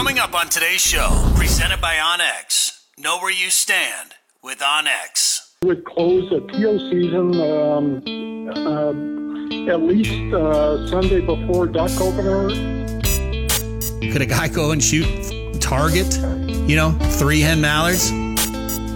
Coming up on today's show, presented by OnX. Know where you stand with OnX. would close the teal season um, uh, at least uh, Sunday before duck opener. Could a guy go and shoot target? You know, three hen mallards?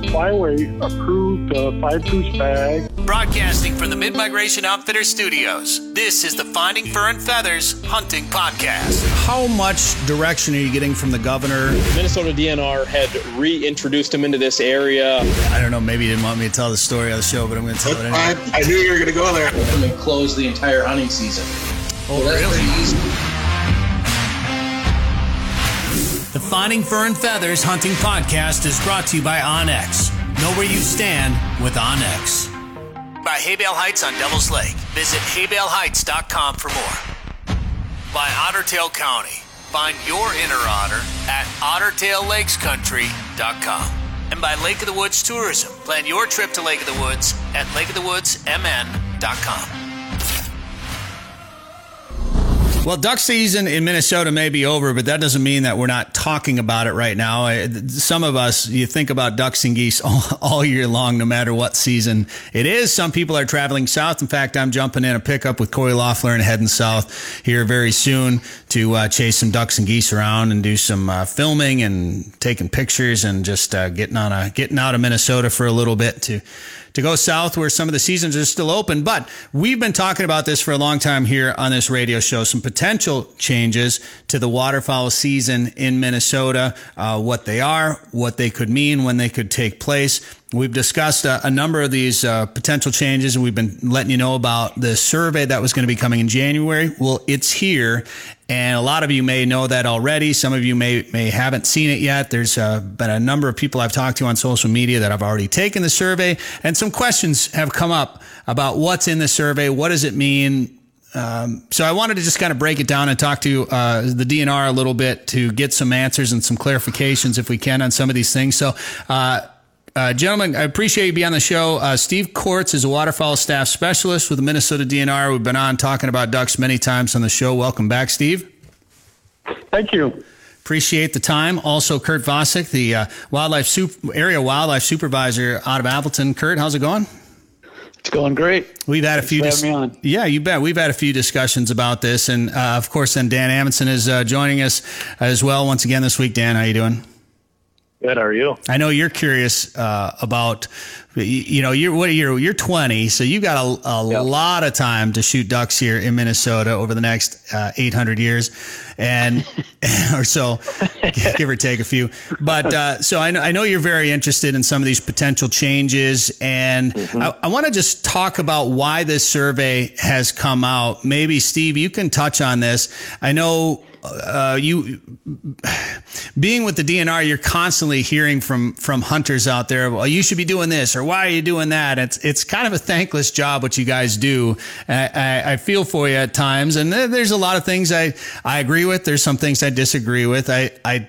Flyway approved uh, five goose bag. Broadcasting from the Mid Migration Outfitter Studios, this is the Finding Fur and Feathers Hunting Podcast. How much direction are you getting from the governor? Minnesota DNR had reintroduced him into this area. I don't know, maybe you didn't want me to tell the story on the show, but I'm going to tell it anyway. I, I knew you were going to go there. and then close the entire hunting season. Oh, That's really? pretty easy. The Finding Fur and Feathers Hunting Podcast is brought to you by OnX. Know where you stand with OnX. By Haybale Heights on Devil's Lake. Visit haybaleheights.com for more. By Ottertail County. Find your inner otter at ottertaillakescountry.com. And by Lake of the Woods Tourism. Plan your trip to Lake of the Woods at lakeofthewoodsmn.com. Well, duck season in Minnesota may be over, but that doesn't mean that we're not talking about it right now. Some of us, you think about ducks and geese all, all year long, no matter what season it is. Some people are traveling south. In fact, I'm jumping in a pickup with Corey Loeffler and heading south here very soon to uh, chase some ducks and geese around and do some uh, filming and taking pictures and just uh, getting on a getting out of Minnesota for a little bit to to go south where some of the seasons are still open. But we've been talking about this for a long time here on this radio show. Some potential changes to the waterfowl season in Minnesota, uh, what they are, what they could mean, when they could take place. We've discussed a, a number of these uh, potential changes, and we've been letting you know about the survey that was going to be coming in January. Well, it's here, and a lot of you may know that already. Some of you may may haven't seen it yet. There's uh, been a number of people I've talked to on social media that have already taken the survey, and some questions have come up about what's in the survey, what does it mean. Um, so I wanted to just kind of break it down and talk to uh, the DNR a little bit to get some answers and some clarifications if we can on some of these things. So. Uh, uh, gentlemen, I appreciate you being on the show. Uh, Steve Cordts is a waterfowl staff specialist with the Minnesota DNR. We've been on talking about ducks many times on the show. Welcome back, Steve. Thank you. Appreciate the time. Also, Kurt Vacek, the uh, wildlife sup- area wildlife supervisor out of Appleton. Kurt, how's it going? It's going great. We've had a few. for having me on. Yeah, you bet. We've had a few discussions about this, and uh, of course, then Dan Amundsen is uh, joining us as well once again this week. Dan, how you doing? Good. How are you? I know you're curious uh, about, you, you know, you're what you're you're 20, so you've got a, a Yep. lot of time to shoot ducks here in Minnesota over the next uh, 800 years, and or so, give or take a few. But uh, so I know I know you're very interested in some of these potential changes, and Mm-hmm. I, I want to just talk about why this survey has come out. Maybe Steve, you can touch on this. I know uh, you being with the DNR, you're constantly hearing from from hunters out there. Well, you should be doing this, or why are you doing that? It's it's kind of a thankless job what you guys do. I, I, I feel for you at times, and there's a lot of things I I agree with. There's some things I disagree with. I I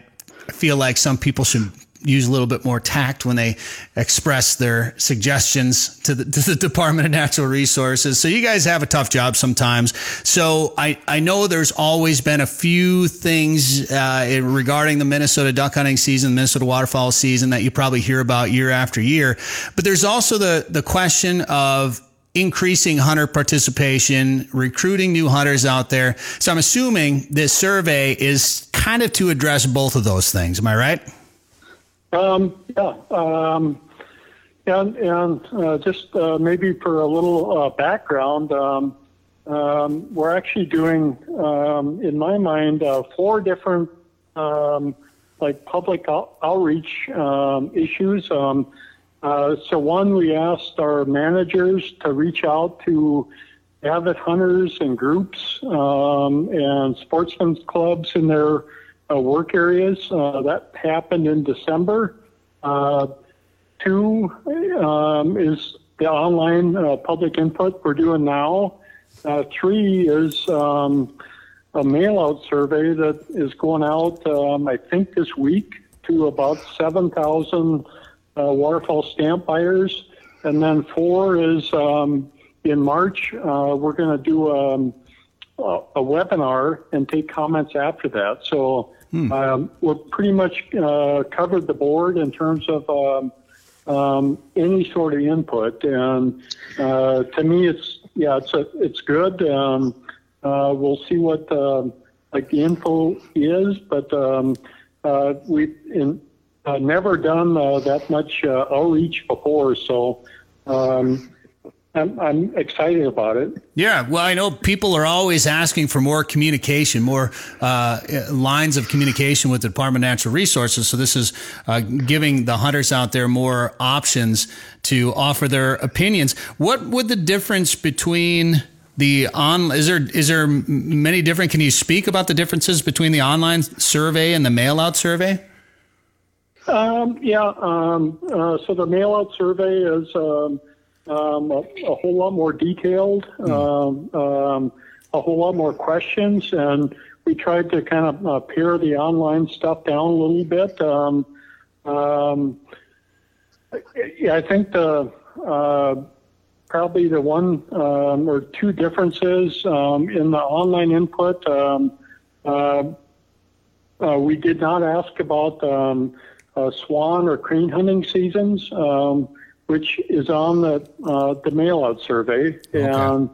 feel like some people should use a little bit more tact when they express their suggestions to the, to the Department of Natural Resources. So you guys have a tough job sometimes. So I, I know there's always been a few things uh, regarding the Minnesota duck hunting season, Minnesota waterfowl season that you probably hear about year after year. But there's also the, the question of increasing hunter participation, recruiting new hunters out there. So I'm assuming this survey is kind of to address both of those things. Am I right? Um, yeah. Um, and and uh, just uh, maybe for a little uh, background, um, um, we're actually doing, um, in my mind, uh, four different um, like public out- outreach issues. Uh, so one, we asked our managers to reach out to avid hunters and groups and sportsmen's clubs in their uh, work areas. Uh, that happened in December. Uh, two um, is the online uh, public input we're doing now. Uh, three is um, a mail out survey that is going out, um, I think, this week to about 7,000 uh, waterfowl stamp buyers. And then four is um, in March, we're going to do um, a, a webinar and take comments after that. So hmm. um, we're pretty much uh, covered the board in terms of um, um, any sort of input. And uh, to me, it's yeah, it's a, it's good. Um, uh, we'll see what uh, like the info is, but um, uh, we've in, uh, never done uh, that much uh, outreach before, so. Um, I'm, I'm excited about it. Yeah, well, I know people are always asking for more communication, more uh, lines of communication with the Department of Natural Resources. So this is uh, giving the hunters out there more options to offer their opinions. What would the difference between the on is there is there many different? Can you speak about the differences between the online survey and the mail out survey? Um, yeah. Um, uh, so the mail out survey is. Um, um, a, a, whole lot more detailed, mm. um, a whole lot more questions, and we tried to kind of uh, pare the online stuff down a little bit. Um, um I think the uh, probably the one um, or two differences um, in the online input. Uh, uh, we did not ask about uh, swan or crane hunting seasons. Um, which is on the uh, the mail out survey, okay. and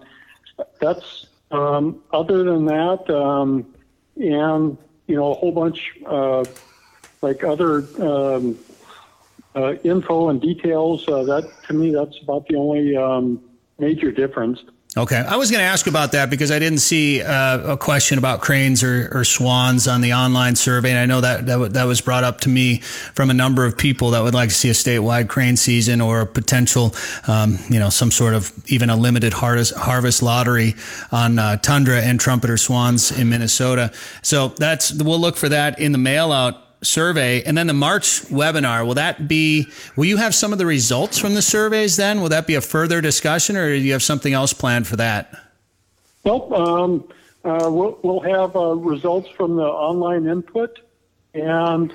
that's um, other than that, um, and you know a whole bunch uh, like other um, uh, info and details. Uh, that to me, that's about the only um, major difference. Okay, I was going to ask about that because I didn't see uh, a question about cranes or, or, swans on the online survey, and I know that that, w- that, was brought up to me from a number of people that would like to see a statewide crane season or a potential, um, you know, some sort of even a limited harvest, harvest lottery on uh, tundra and trumpeter swans in Minnesota. So that's we'll look for that in the mail out survey and then the March webinar, will that be, will you have some of the results from the surveys then? Will that be a further discussion or do you have something else planned for that? Nope. Um, uh, we'll, we'll, have uh, results from the online input and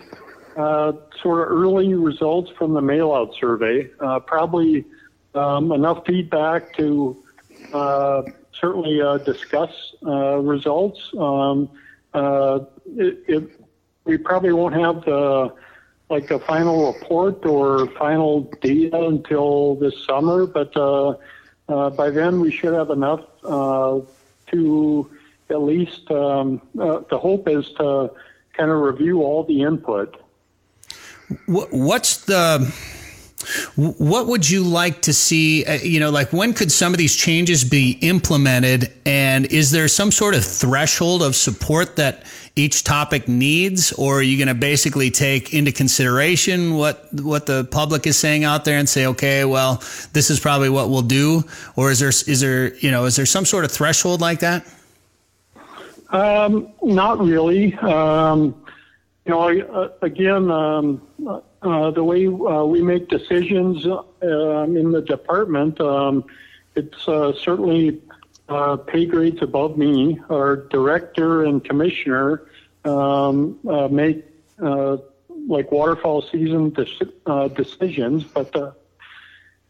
uh, sort of early results from the mail out survey. Uh, probably um, enough feedback to uh, certainly uh, discuss results. Um, it, it we probably won't have the like a final report or final data until this summer, but uh, uh, by then we should have enough uh, to at least um, uh, the hope is to kind of review all the input. What's the what would you like to see? Uh, you know, like when could some of these changes be implemented? And is there some sort of threshold of support that each topic needs, or are you going to basically take into consideration what what the public is saying out there and say, okay, well, this is probably what we'll do, or is there is there you know is there some sort of threshold like that? Um, not really. Um, you know, uh, again, um, uh, the way uh, we make decisions uh, in the department, um, it's uh, certainly uh, pay grades above me. Our director and commissioner um, make like waterfowl season decisions, but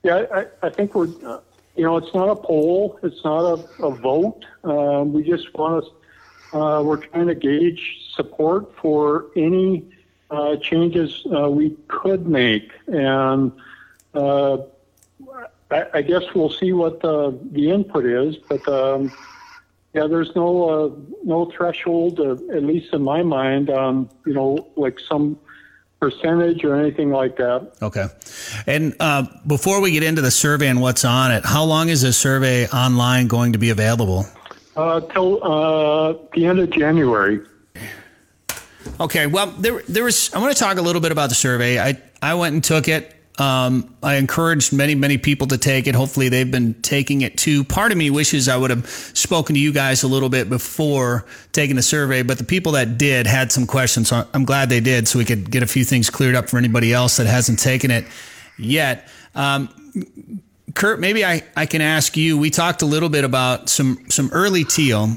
yeah, I, I, think we're, you know, it's not a poll, it's not a, a vote. Um, we just want to uh, we're trying to gauge support for any uh, changes uh, we could make, and uh, I, I, guess we'll see what the, the input is. But um, yeah, there's no uh, no threshold, uh, at least in my mind, on you know like some percentage or anything like that. Okay. And uh, before we get into the survey and what's on it, how long is the survey online going to be available? Uh, till uh, the end of January. Okay. Well, there, there was. I want to talk a little bit about the survey. I, I went and took it. Um, I encouraged many, many people to take it. Hopefully, they've been taking it too. Part of me wishes I would have spoken to you guys a little bit before taking the survey, but the people that did had some questions. So I'm glad they did, so we could get a few things cleared up for anybody else that hasn't taken it yet. Um, Kurt, maybe I, I can ask you. We talked a little bit about some some early teal,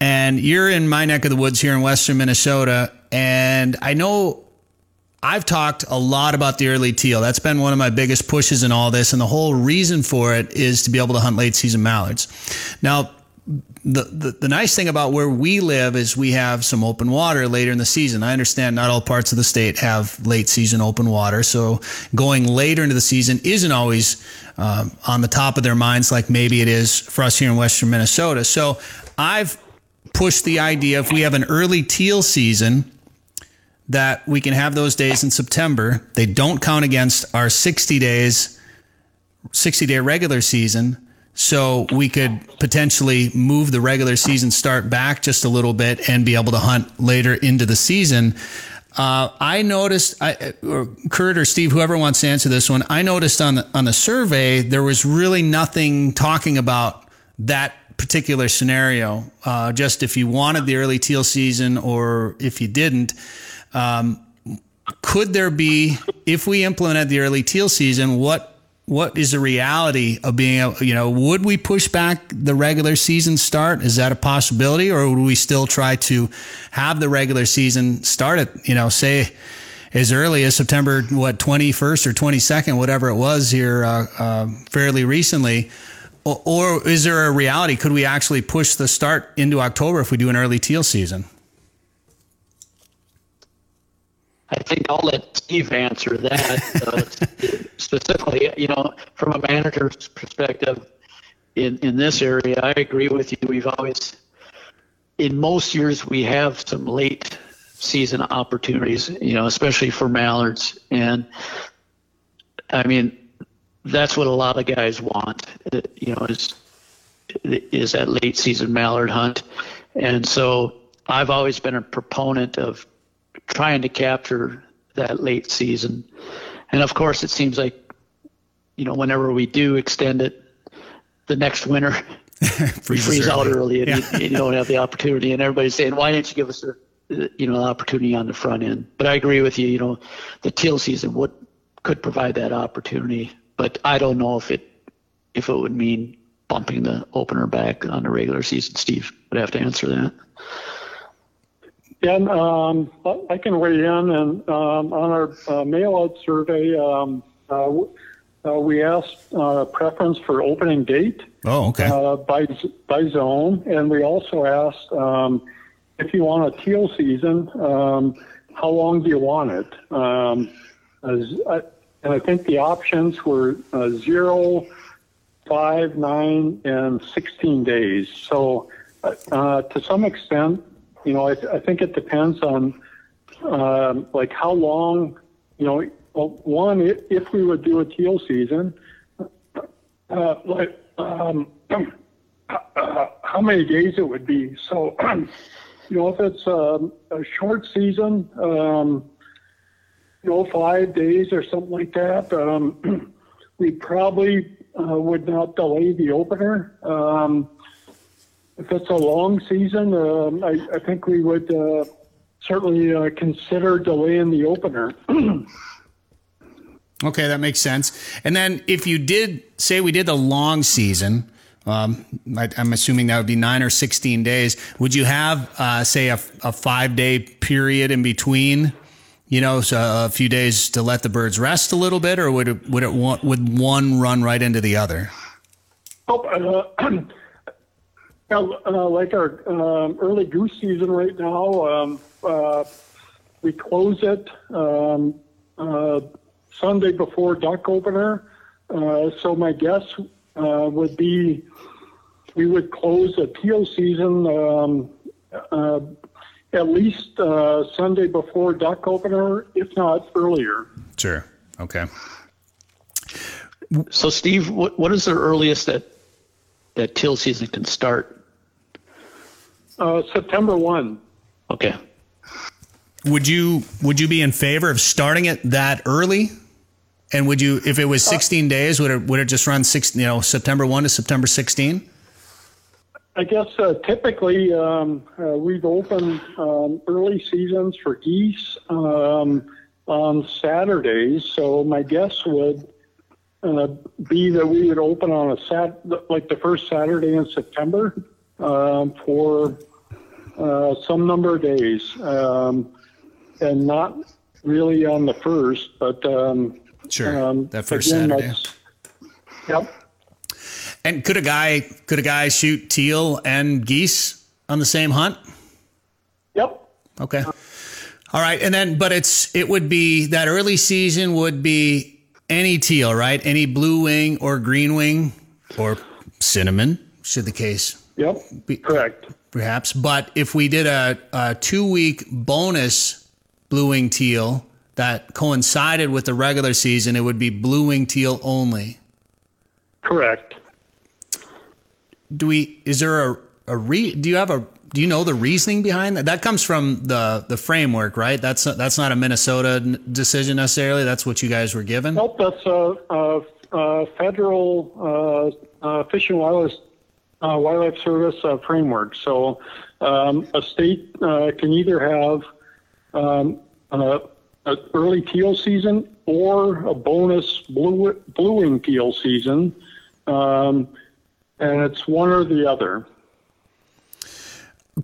and you're in my neck of the woods here in western Minnesota, and I know I've talked a lot about the early teal. That's been one of my biggest pushes in all this, and the whole reason for it is to be able to hunt late season mallards. Now, the, the, the nice thing about where we live is we have some open water later in the season. I understand not all parts of the state have late season open water, so going later into the season isn't always um, on the top of their minds like maybe it is for us here in Western Minnesota. So I've pushed the idea if we have an early teal season that we can have those days in September. They don't count against our 60 days, 60 day regular season. So we could potentially move the regular season start back just a little bit and be able to hunt later into the season. Uh, I noticed, I, or Kurt or Steve, whoever wants to answer this one, I noticed on the, on the survey there was really nothing talking about that particular scenario. Uh, just if you wanted the early teal season or if you didn't. Um, could there be, if we implemented the early teal season, what what is the reality of being you know, would we push back the regular season start? Is that a possibility? Or would we still try to have the regular season start at, you know, say as early as September, what, 21st or 22nd, whatever it was here uh, uh, fairly recently? Or, or is there a reality? Could we actually push the start into October if we do an early teal season? I think I'll let Steve answer that uh, specifically. You know, from a manager's perspective, in in this area, I agree with you. We've always, in most years, we have some late season opportunities. You know, especially for mallards, and I mean, that's what a lot of guys want. You know, is is that late season mallard hunt, and so I've always been a proponent of trying to capture that late season. And of course, it seems like, you know, whenever we do extend it, the next winter we freeze out early and yeah. you, you, don't have the opportunity. And everybody's saying, why didn't you give us the, you know, the opportunity on the front end? But I agree with you. You know, the teal season would could provide that opportunity, but I don't know if it if it would mean bumping the opener back on the regular season. Steve would have to answer that. And um, I can weigh in. And um, on our uh, mail-out survey, um, uh, uh, we asked uh, preference for opening date. Oh, okay. Uh, by by zone, and we also asked um, if you want a teal season, um, how long do you want it? Um, I, and I think the options were uh, zero, five, nine, and sixteen days. So, to some extent, you know, I, I think it depends on um, like how long, you know, well, one, if, we would do a teal season, uh, like um, uh, how many days it would be. So, you know, if it's um, a short season, um, you know, five days or something like that, um, we probably uh, would not delay the opener. Um, if it's a long season, um, I, I, think we would uh, certainly uh, consider delaying the opener. okay, that makes sense. And then if you did say we did the long season, um, I, am assuming that would be nine or 16 days. Would you have, uh, say, a, a five day period in between? You know, so a few days to let the birds rest a little bit, or would it would it would one run right into the other? Oh, uh, Yeah, uh, like our um, early goose season right now, um, uh, we close it um, uh, Sunday before duck opener. Uh, so my guess uh, would be we would close the teal season um, uh, at least Sunday before duck opener, if not earlier. Sure. Okay. So, Steve, what, what is the earliest that that teal season can start? Uh, September 1. Okay. Would you would you be in favor of starting it that early? And would you, if it was uh, 16 uh, days, would it would it just run six, you know, September 1 to September 16? I guess uh, typically um, uh, we've opened um, early seasons for geese um, on Saturdays. So my guess would uh, be that we would open on a sat like the first Saturday in September um, for uh, some number of days, um, and not really on the first, but um, sure um, that first again, Saturday. Yep. And could a guy could a guy shoot teal and geese on the same hunt? Yep. Okay. All right, and then but it's it would be that early season would be any teal, right? Any blue wing or green wing or cinnamon, should the case Yep. be Correct. Perhaps. But if we did a, a two week bonus blue wing teal that coincided with the regular season, it would be blue wing teal only. Correct. Do we? Is there a a re? Do you have a? Do you know the reasoning behind that? That comes from the the framework, right? That's not, that's not a Minnesota decision necessarily. That's what you guys were given. Nope. That's a, a, a federal uh, uh, Fish and Wildlife uh, Wildlife Service uh, framework. So um, a state uh, can either have um, an early teal season or a bonus blue blue wing teal season, um, and it's one or the other.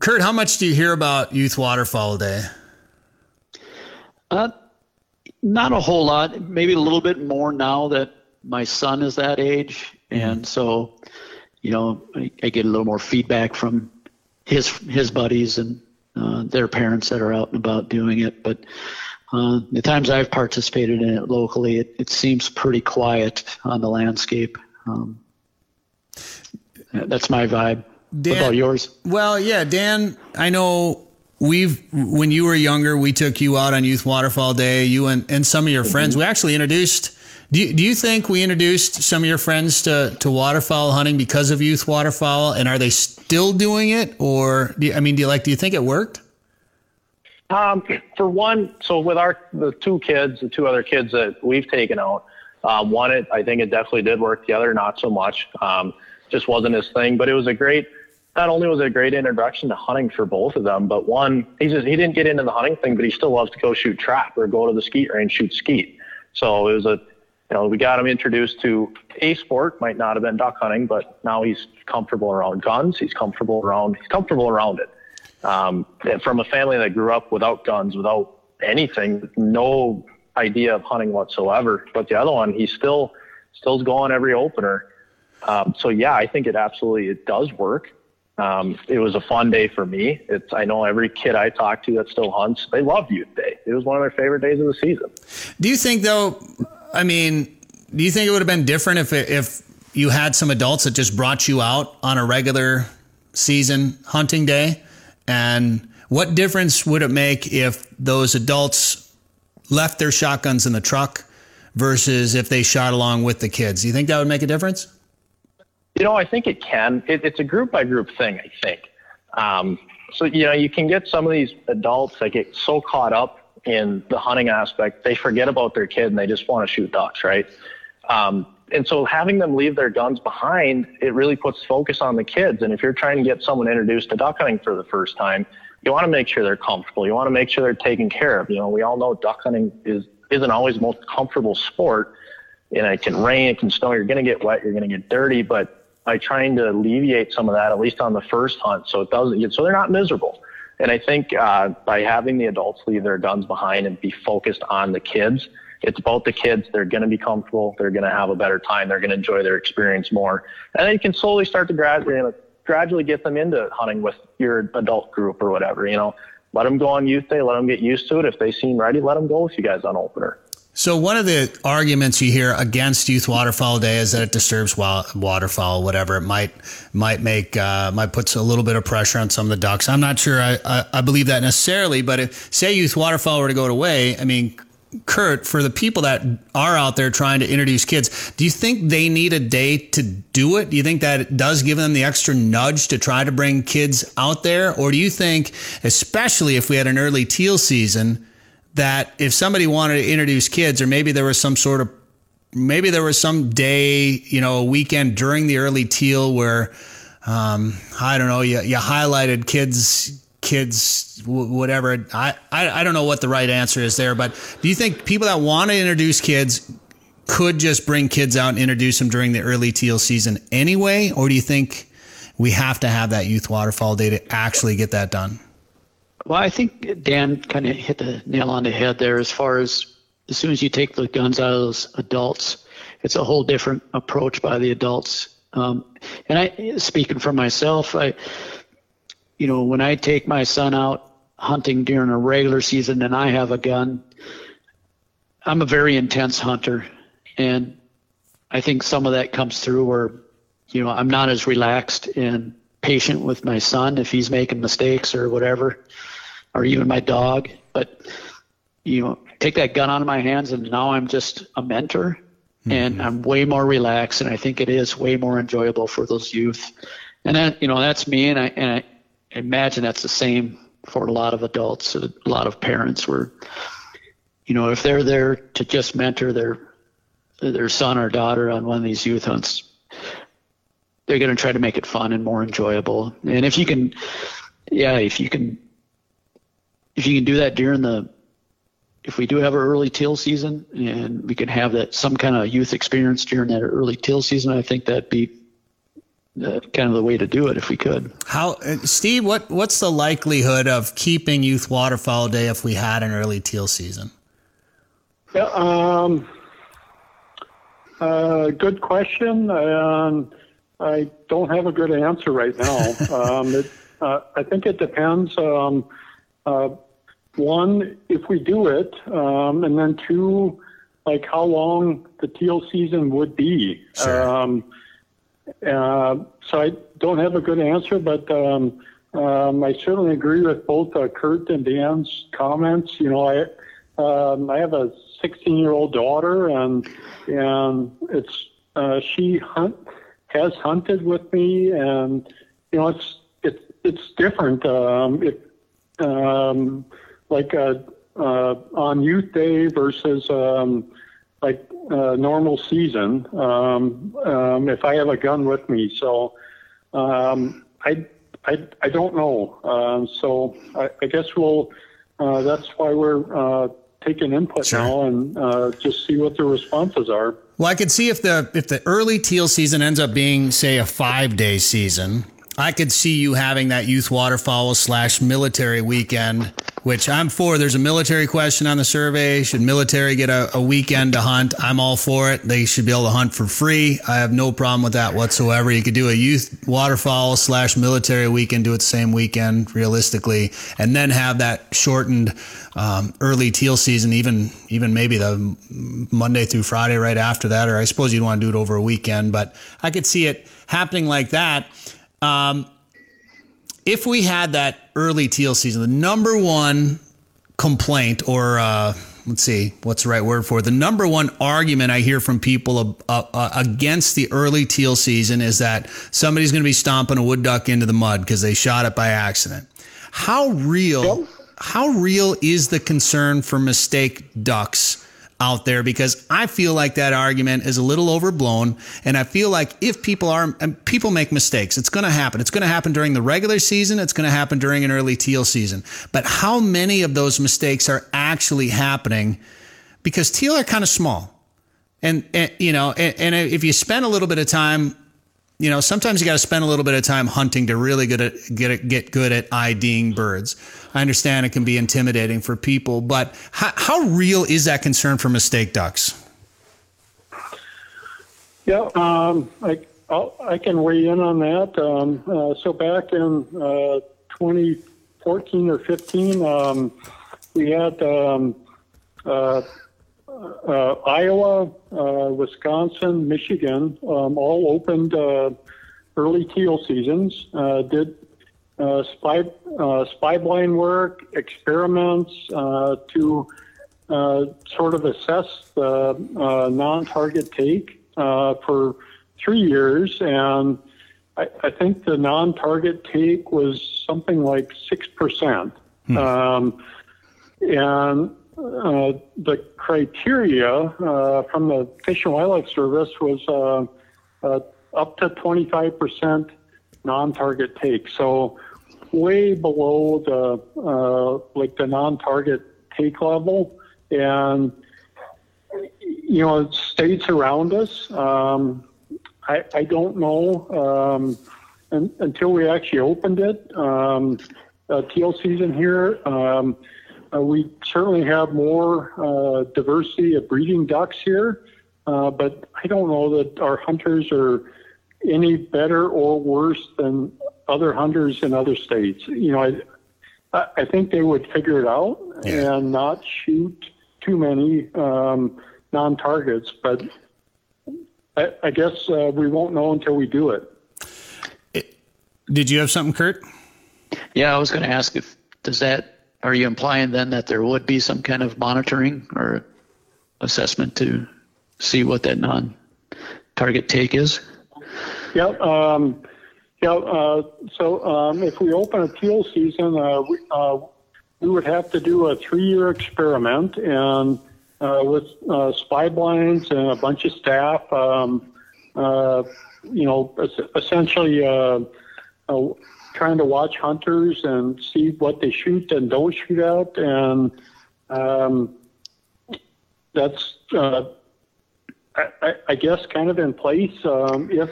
Kurt, how much do you hear about Youth Waterfowl Day? Uh, not a whole lot. Maybe a little bit more now that my son is that age, and so you know I, I get a little more feedback from his his buddies and uh, their parents that are out and about doing it. But uh, the times I've participated in it locally, it, it seems pretty quiet on the landscape. Um, that's my vibe. Dan- what about yours? Well, yeah, Dan, I know we've when you were younger, we took you out on Youth Waterfowl Day. You and, and some of your friends. We actually introduced. Do you, do you think we introduced some of your friends to, to waterfowl hunting because of Youth Waterfowl? And are they still doing it, or do you, I mean, do you like? Do you think it worked? Um, for one, so with our the two kids, the two other kids that we've taken out, um, one it I think it definitely did work. The other not so much. Um, just wasn't his thing. But it was a great. Not only was it a great introduction to hunting for both of them, but one he just he didn't get into the hunting thing, but he still loves to go shoot trap or go to the skeet range shoot skeet. So it was a you know, we got him introduced to a sport, might not have been duck hunting, but now he's comfortable around guns. He's comfortable around, he's comfortable around it. Um, from a family that grew up without guns, without anything, no idea of hunting whatsoever. But the other one, he's still, still's going every opener. Um, so yeah, I think it absolutely, it does work. Um, it was a fun day for me. It's, I know every kid I talk to that still hunts, they love youth day. It was one of their favorite days of the season. Do you think though? I mean, do you think it would have been different if it, if you had some adults that just brought you out on a regular season hunting day? And what difference would it make if those adults left their shotguns in the truck versus if they shot along with the kids? Do you think that would make a difference? You know, I think it can. It, it's a group by group thing, I think. Um, so, you know, you can get some of these adults that get so caught up in the hunting aspect, they forget about their kid and they just want to shoot ducks, right? Um, and so having them leave their guns behind, it really puts focus on the kids. And if you're trying to get someone introduced to duck hunting for the first time, you want to make sure they're comfortable. You want to make sure they're taken care of. You know, we all know duck hunting is isn't always the most comfortable sport. And it can rain, it can snow, you're going to get wet, you're going to get dirty. But by trying to alleviate some of that, at least on the first hunt, so it doesn't get, so they're not miserable. And I think uh, by having the adults leave their guns behind and be focused on the kids, it's about the kids. They're going to be comfortable. They're going to have a better time. They're going to enjoy their experience more. And then you can slowly start to gradually, gradually get them into hunting with your adult group or whatever. You know, let them go on youth day. Let them get used to it. If they seem ready, let them go with you guys on opener. So one of the arguments you hear against Youth Waterfowl Day is that it disturbs waterfowl, whatever it might might make uh, might puts a little bit of pressure on some of the ducks. I'm not sure I, I, I believe that necessarily, but if say Youth Waterfowl were to go away, I mean, Kurt, for the people that are out there trying to introduce kids, do you think they need a day to do it? Do you think that it does give them the extra nudge to try to bring kids out there, or do you think, especially if we had an early teal season? That if somebody wanted to introduce kids, or maybe there was some sort of, maybe there was some day, you know, a weekend during the early teal where, um, I don't know, you, you highlighted kids, kids, whatever. I, I, I don't know what the right answer is there, but do you think people that want to introduce kids could just bring kids out and introduce them during the early teal season anyway? Or do you think we have to have that youth waterfowl day to actually get that done? Well, I think Dan kind of hit the nail on the head there as far as as soon as you take the guns out of those adults, it's a whole different approach by the adults. Um, and I, speaking for myself, I, you know, when I take my son out hunting during a regular season and I have a gun, I'm a very intense hunter, and I think some of that comes through where, you know, I'm not as relaxed and patient with my son if he's making mistakes or whatever, or even my dog. But you know, take that gun out of my hands, and now I'm just a mentor, mm-hmm. and I'm way more relaxed, and I think it is way more enjoyable for those youth. And that, you know, that's me, and I, and I imagine that's the same for a lot of adults, a lot of parents. Where, you know, if they're there to just mentor their their son or daughter on one of these youth hunts, they're going to try to make it fun and more enjoyable. And if you can, yeah, if you can, if you can do that during the if we do have an early teal season and we can have that some kind of youth experience during that early teal season, I think that'd be uh, kind of the way to do it if we could. How, uh, Steve? What what's the likelihood of keeping Youth Waterfowl Day if we had an early teal season? Yeah, um, uh, good question. Um, I don't have a good answer right now. um, it, uh, I think it depends. Um, uh, one, if we do it, um, and then two, like how long the teal season would be. Sure. Um, uh, so I don't have a good answer, but um, um, I certainly agree with both uh, Kurt and Dan's comments. You know, I um, I have a 16 year old daughter, and and it's uh, she hunt has hunted with me, and you know it's it's it's different. Um, it um, like uh, uh, on youth day versus um, like uh, normal season. Um, um, if I have a gun with me, so um, I, I I don't know. Um, so I, I guess we'll. Uh, that's why we're uh, taking input sure. now and uh, just see what the responses are. Well, I could see if the if the early teal season ends up being say a five day season, I could see you having that youth waterfowl slash military weekend which I'm for. There's a military question on the survey. Should military get a, a, weekend to hunt? I'm all for it. They should be able to hunt for free. I have no problem with that whatsoever. You could do a youth waterfowl slash military weekend, do it the same weekend realistically, and then have that shortened um, early teal season, even even maybe the Monday through Friday right after that. Or I suppose you'd want to do it over a weekend, but I could see it happening like that. Um, if we had that early teal season, the number one complaint or uh, let's see what's the right word for it? the number one argument I hear from people uh, uh, against the early teal season is that somebody's going to be stomping a wood duck into the mud because they shot it by accident. How real? How real is the concern for mistake ducks? Out there because I feel like that argument is a little overblown. And I feel like if people are, people make mistakes, it's going to happen. It's going to happen during the regular season. It's going to happen during an early teal season. But how many of those mistakes are actually happening? Because teal are kind of small. And, and you know, and, and if you spend a little bit of time you know, sometimes you got to spend a little bit of time hunting to really get at, get get good at IDing birds. I understand it can be intimidating for people, but how, how real is that concern for mistake ducks? Yeah, um, I I'll, i can weigh in on that. Um, uh, so back in uh, 2014 or 15, um, we had um, uh, uh, Iowa, uh, Wisconsin, Michigan um, all opened uh, early teal seasons. did spy spy blind work, experiments to sort of assess the non-target take for three years, and I, I, think the non-target take was something like six percent. Hmm. Um, and uh, the criteria uh, from the Fish and Wildlife Service was uh, uh up to 25% non-target take. So way below the uh, like the non-target take level, and you know states around us. Um, I, I don't know um, and, until we actually opened it. Um, teal season here. Um, uh, we certainly have more uh, diversity of breeding ducks here, uh, but I don't know that our hunters are any better or worse than other hunters in other states. You know, I, I think they would figure it out Yeah. and not shoot too many um, non-targets. But I, I guess uh, we won't know until we do it. Did you have something, Kurt? Yeah, I was going to ask if does that are you implying then that there would be some kind of monitoring or assessment to see what that non-target take is? Yeah. Um, yeah. Uh, so um, if we open a teal season, uh, we, uh, we would have to do a three-year experiment and uh, with uh, spy blinds and a bunch of staff. Um, uh, you know, es- essentially uh, uh, trying to watch hunters and see what they shoot and don't shoot at, and um, that's. Uh, I- I guess kind of in place um, if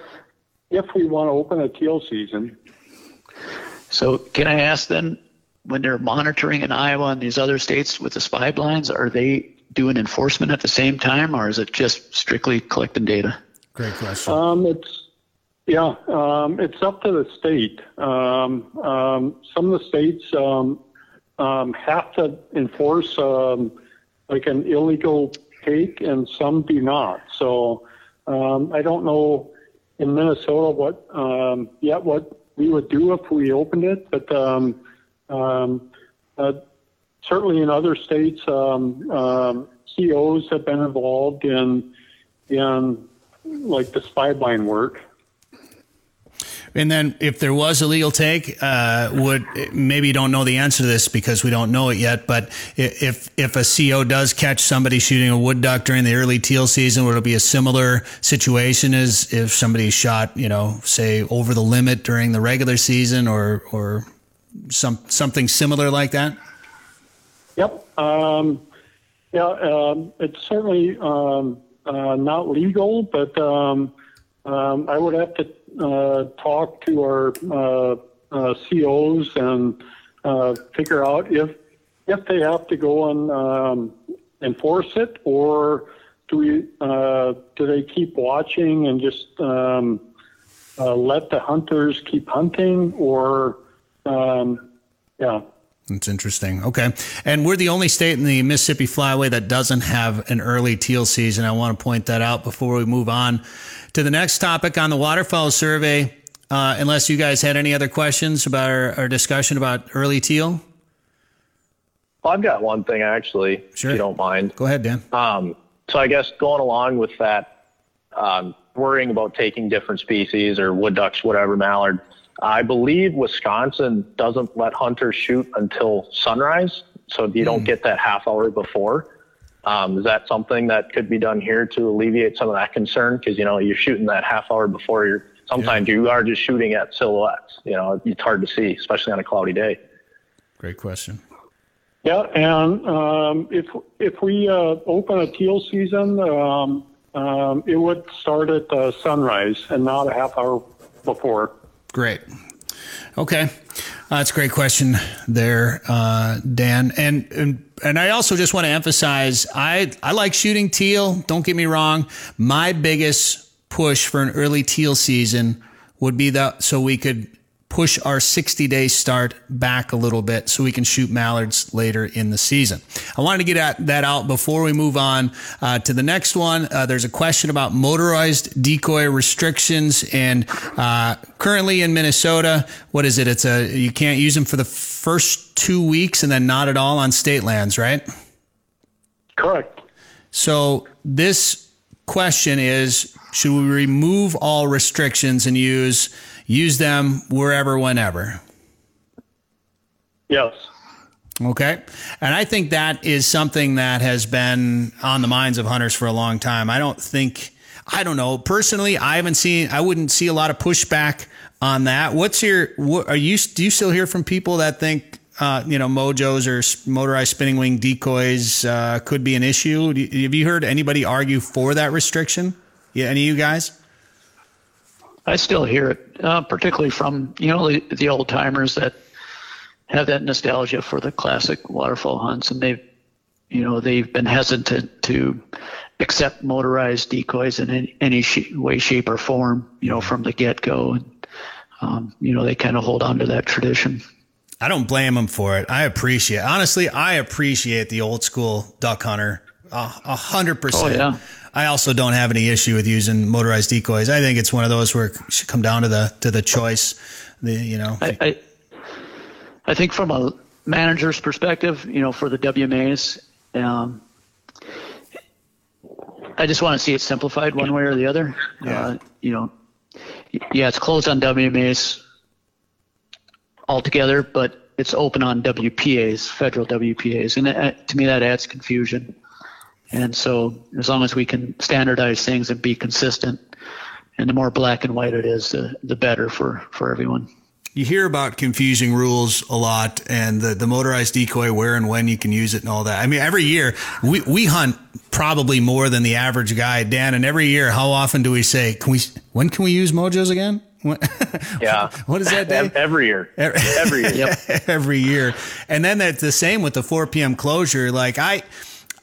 if we want to open a teal season. So can I ask then, when they're monitoring in Iowa and these other states with the spy blinds, are they doing enforcement at the same time, or is it just strictly collecting data? Great question. Um, it's yeah, um, it's up to the state. Um, um, some of the states um, um, have to enforce um, like an illegal take, and some do not. So um, I don't know in Minnesota what um, yet what we would do if we opened it, but um, um, uh, certainly in other states, um, um, COs have been involved in in like the spy blind work. And then, if there was a legal take, uh, would maybe you don't know the answer to this because we don't know it yet. But if if a CO does catch somebody shooting a wood duck during the early teal season, would it be a similar situation as if somebody shot, you know, say over the limit during the regular season, or or some something similar like that? Yep. Um, yeah, um, it's certainly um, uh, not legal, but um, um, I would have to talk to our uh, uh, COs and uh, figure out if if they have to go and um, enforce it, or do we uh, do they keep watching and just um, uh, let the hunters keep hunting, or um, yeah. That's interesting. Okay. And we're the only state in the Mississippi Flyway that doesn't have an early teal season. I want to point that out before we move on to the next topic on the waterfowl survey. Uh, unless you guys had any other questions about our, our discussion about early teal, Well, I've got one thing actually, Sure. if you don't mind. go ahead, Dan. Um, so I guess going along with that, um, worrying about taking different species or wood ducks, whatever, mallard. I believe Wisconsin doesn't let hunters shoot until sunrise, so you don't get that half hour before. Um, is that something that could be done here to alleviate some of that concern? Because you know you're shooting that half hour before. You're sometimes you are just shooting at silhouettes. You know it's hard to see, especially on a cloudy day. Great question. Yeah, and um, if if we uh, open a teal season, um, um, it would start at uh, sunrise and not a half hour before. Great. Okay. Uh, that's a great question there, uh, Dan. And, and and I also just want to emphasize I I like shooting teal. Don't get me wrong. My biggest push for an early teal season would be that so we could push our 60 day start back a little bit so we can shoot mallards later in the season. I wanted to get at that out before we move on uh, to the next one. Uh, there's a question about motorized decoy restrictions and uh, currently in Minnesota, what is it? It's a you can't use them for the first two weeks and then not at all on state lands, right? Correct. So this question is should we remove all restrictions and use use them wherever whenever? Yes. Okay. And I think that is something that has been on the minds of hunters for a long time. I don't think, I don't know. Personally, I haven't seen, I wouldn't see a lot of pushback on that. What's your, what, are you, do you still hear from people that think, uh, you know, mojos or motorized spinning wing decoys uh, could be an issue? You- Have you heard anybody argue for that restriction? Yeah, any of you guys? I still hear it, uh, particularly from you know the, the old timers that have that nostalgia for the classic waterfowl hunts, and they've you know they've been hesitant to accept motorized decoys in any, any sh- way, shape, or form. You know, from the get go, and um, you know they kind of hold on to that tradition. I don't blame them for it. I appreciate, honestly, I appreciate the old school duck hunter a hundred percent. Oh, yeah. I also don't have any issue with using motorized decoys. I think it's one of those where it should come down to the to the choice. The you know, I, I, I think from a manager's perspective, you know, for the WMAs, um, I just want to see it simplified one way or the other. Yeah. Uh, you know, yeah, it's closed on WMAs altogether, but it's open on WPAs, federal WPAs, and that, to me that adds confusion. And so, as long as we can standardize things and be consistent, and the more black and white it is, the, the better for, for everyone. you hear about confusing rules a lot and the, the motorized decoy, where and when you can use it and all that. I mean, every year we, we hunt probably more than the average guy, Dan. And every year, how often do we say, can we, when can we use mojos again? Yeah. what is that day? Every year. Every year. Yep. every year. And then that's the same with the 4 p.m. closure. Like I,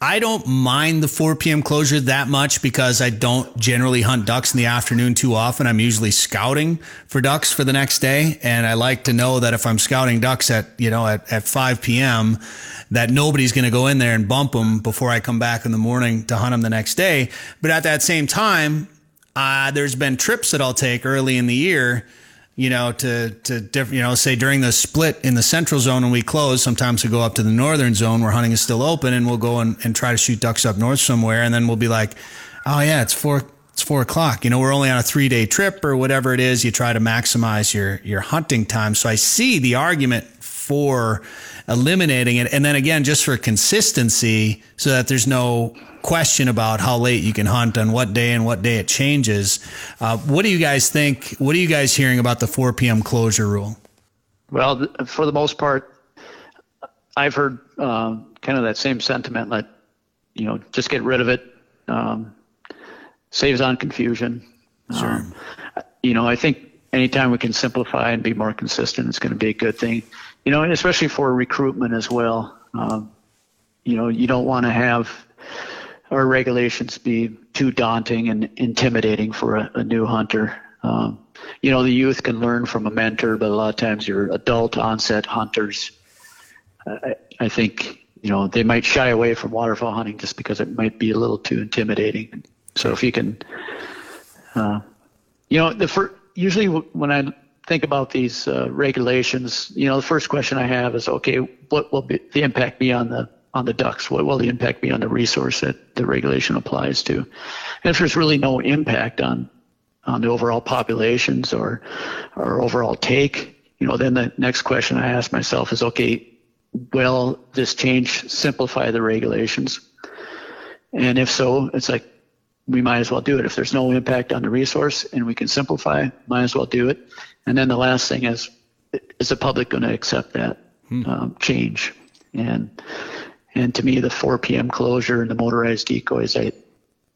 I don't mind the 4 p.m. closure that much because I don't generally hunt ducks in the afternoon too often. I'm usually scouting for ducks for the next day. And I like to know that if I'm scouting ducks at, you know, at, at 5 p.m., that nobody's going to go in there and bump them before I come back in the morning to hunt them the next day. But at that same time, uh, there's been trips that I'll take early in the year you know, to, to different, you know, say during the split in the central zone when we close, sometimes we go up to the northern zone where hunting is still open and we'll go and, and try to shoot ducks up north somewhere. And then we'll be like, oh yeah, it's four, it's four o'clock. You know, we're only on a three day trip or whatever it is. You try to maximize your, your hunting time. So I see the argument for eliminating it. And then again, just for consistency so that there's no question about how late you can hunt on what day and what day it changes. Uh, what do you guys think? What are you guys hearing about the 4 p.m. closure rule? Well, for the most part, I've heard um, kind of that same sentiment. Like, you know, just get rid of it. Um, saves on confusion. Sure. Um, you know, I think anytime we can simplify and be more consistent, it's going to be a good thing. You know, and especially for recruitment as well. Um, you know, you don't want to have our regulations be too daunting and intimidating for a, a new hunter. Um, you know, the youth can learn from a mentor, but a lot of times your adult onset hunters, I, I think, you know, they might shy away from waterfowl hunting just because it might be a little too intimidating. So if you can, uh, you know, the fir- usually when I think about these uh, regulations, you know, the first question I have is, okay, what will be the impact be on the on the ducks? What will the impact be on the resource that the regulation applies to? And if there's really no impact on on the overall populations or or overall take, you know, then the next question I ask myself is, okay, will this change simplify the regulations? And if so, it's like we might as well do it. If there's no impact on the resource and we can simplify, might as well do it. And then the last thing is, is the public going to accept that um, change? And and to me, the 4 p.m. closure and the motorized decoys, I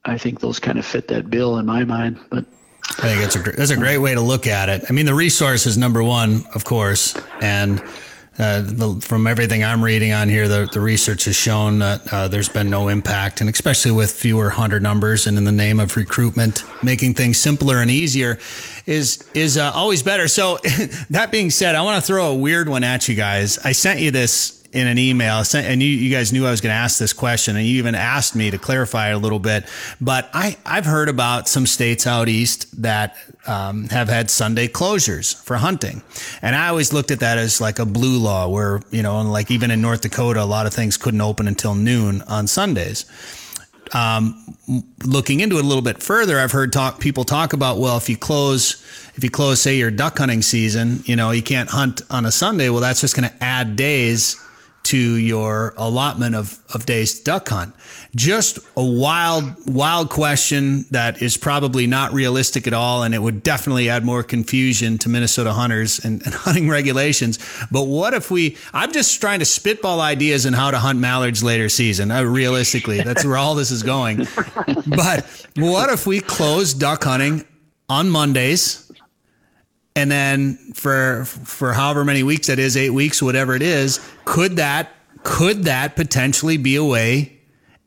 I think those kind of fit that bill in my mind. But I think that's a that's a great way to look at it. I mean, the resource is number one, of course, and uh, the, from everything I'm reading on here, the, the research has shown that uh, there's been no impact, and especially with fewer hunter numbers, and in the name of recruitment, making things simpler and easier is is uh, always better. So, that being said, I want to throw a weird one at you guys. I sent you this in an email, and you, you guys knew I was going to ask this question, and you even asked me to clarify it a little bit. But I I've heard about some states out east that um, have had Sunday closures for hunting, and I always looked at that as like a blue law, where you know, like even in North Dakota, a lot of things couldn't open until noon on Sundays um, looking into it a little bit further, I've heard talk people talk about well, if you close, if you close, say your duck hunting season, you know, you can't hunt on a Sunday. Well, that's just going to add days to your allotment of of days to duck hunt. Just a wild, wild question that is probably not realistic at all, and it would definitely add more confusion to Minnesota hunters and, and hunting regulations. But what if we? I'm just trying to spitball ideas on how to hunt mallards later season. Uh, realistically, that's where all this is going. But what if we close duck hunting on Mondays? And then for for however many weeks that is, eight weeks, whatever it is, could that could that potentially be a way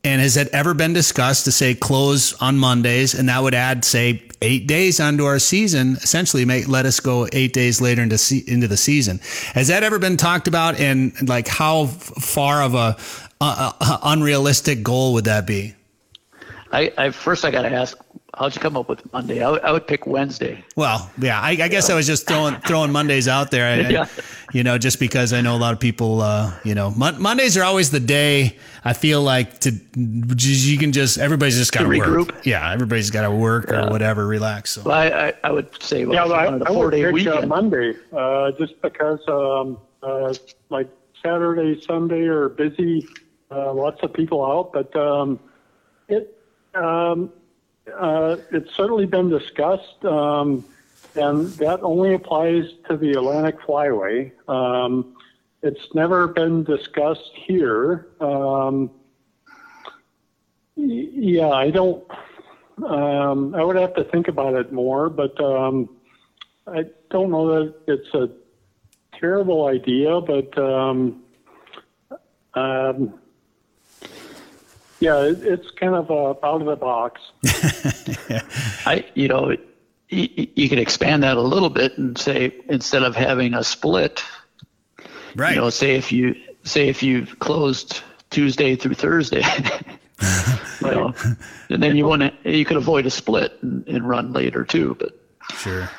And has it ever been discussed to say close on Mondays, and that would add, say, eight days onto our season, essentially make let us go eight days later into into the season. Has that ever been talked about? And like, how far of a, uh, uh, unrealistic goal would that be? I, I first I got to ask, how'd you come up with Monday? I, w- I would pick Wednesday. Well, yeah, I, I guess I was just throwing throwing Mondays out there. I, Yeah. you know, just because I know a lot of people, uh, you know, Mon- Mondays are always the day I feel like to you can just everybody's just got to work. regroup? Yeah, everybody's got to work or whatever, relax. So. Well, I, I, I would say well, Yeah, if you I, wanted a I four would day pick uh, weekend. Monday, uh, just because um, uh, like Saturday, Sunday are busy, uh, lots of people out, but um, it um, uh, it's certainly been discussed, um, and that only applies to the Atlantic Flyway. Um, it's never been discussed here. Um, yeah, I don't. Um, I would have to think about it more, but um, I don't know that it's a terrible idea, but um, yeah, it's kind of uh, out of the box. I, you know, you, you could expand that a little bit and say instead of having a split, right. you know, say if you say if you've closed Tuesday through Thursday, you know, and then you want to you could avoid a split and, and run later too. But Sure.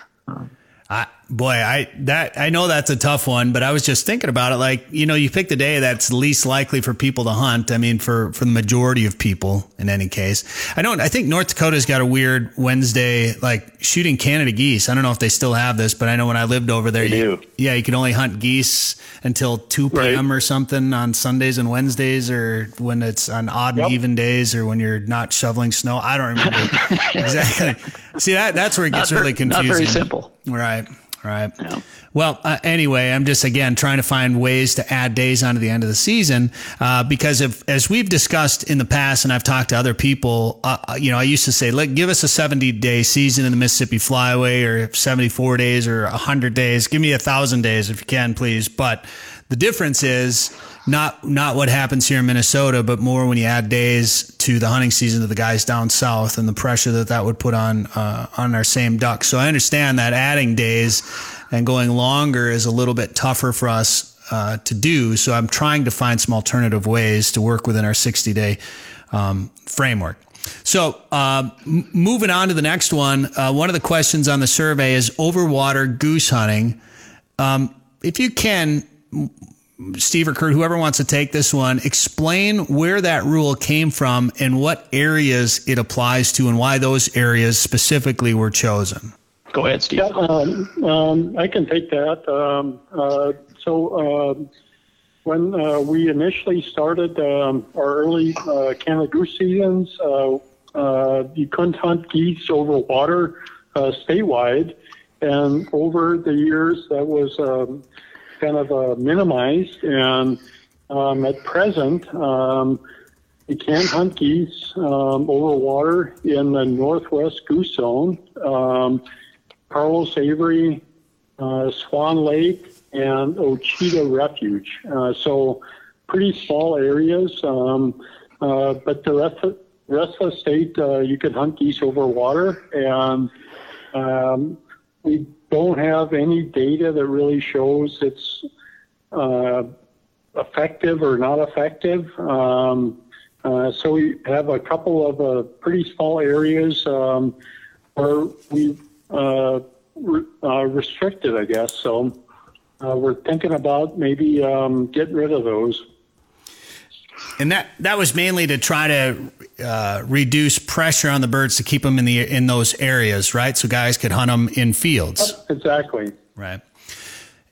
I, boy, I that I know that's a tough one, but I was just thinking about it. Like, you know, you pick the day that's least likely for people to hunt. I mean, for for the majority of people, in any case, I don't. I think North Dakota's got a weird Wednesday, like shooting Canada geese. I don't know if they still have this, but I know when I lived over there, you, yeah, you could only hunt geese until two p.m. or something on Sundays and Wednesdays, or when it's on odd and even days, or when you're not shoveling snow. I don't remember exactly. See that that's where it gets really confusing. not very simple. Right, right. Yeah. Well, uh, anyway, I'm just again trying to find ways to add days onto the end of the season uh, because if, as we've discussed in the past, and I've talked to other people, uh, uh, you know, I used to say, "Let give us a 70 day season in the Mississippi Flyway, or 74 days, or 100 days. Give me a thousand days if you can, please." But the difference is not not what happens here in Minnesota, but more when you add days to the hunting season to the guys down south and the pressure that that would put on uh, on our same ducks. So I understand that adding days and going longer is a little bit tougher for us uh, to do. So I'm trying to find some alternative ways to work within our 60 day um, framework. So, um, m- moving on to the next one, uh, one of the questions on the survey is overwater goose hunting. Um, if you can, Steve or Kurt, whoever wants to take this one, explain where that rule came from and what areas it applies to and why those areas specifically were chosen. Go ahead, Steve. Yeah, um, um, I can take that. Um, uh, so um when uh, we initially started um, our early uh, Canada goose seasons, uh, uh, you couldn't hunt geese over water uh, statewide, and over the years that was um, kind of uh, minimized. And um, at present, um, you can't hunt geese um, over water in the northwest goose zone. Um, Carlos Avery, uh, Swan Lake, and Ochita Refuge. Uh, so pretty small areas, um, uh, but the rest of, rest of the state, uh, you could hunt geese over water, and um, we don't have any data that really shows it's uh, effective or not effective. Um, uh, so we have a couple of uh, pretty small areas um, where we uh, re- uh, restricted, I guess. So uh, we're thinking about maybe um, getting rid of those. And that that was mainly to try to uh, reduce pressure on the birds to keep them in the in those areas, right? So guys could hunt them in fields. Exactly. Right.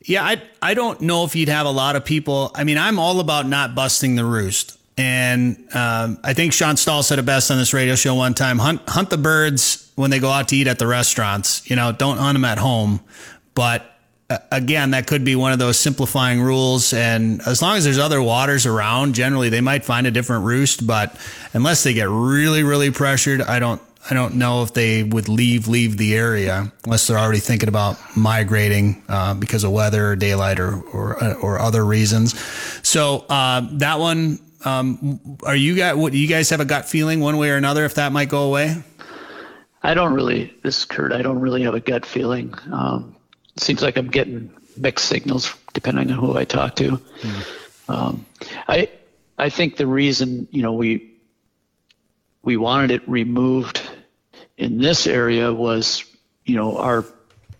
Yeah, I I don't know if you'd have a lot of people. I mean, I'm all about not busting the roost, and um, I think Sean Stahl said it best on this radio show one time: hunt hunt the birds when they go out to eat at the restaurants. You know, don't hunt them at home. But again, that could be one of those simplifying rules. And as long as there's other waters around, generally they might find a different roost. But unless they get really really pressured, I don't I don't know if they would leave leave the area unless they're already thinking about migrating uh, because of weather or daylight or or, or other reasons. So uh, that one Um, are you guys? What do you guys have a gut feeling one way or another if that might go away? I don't really. This is Kurt. I don't really have a gut feeling. Um, seems like I'm getting mixed signals depending on who I talk to. Mm. Um, I I think the reason you know we we wanted it removed in this area was you know our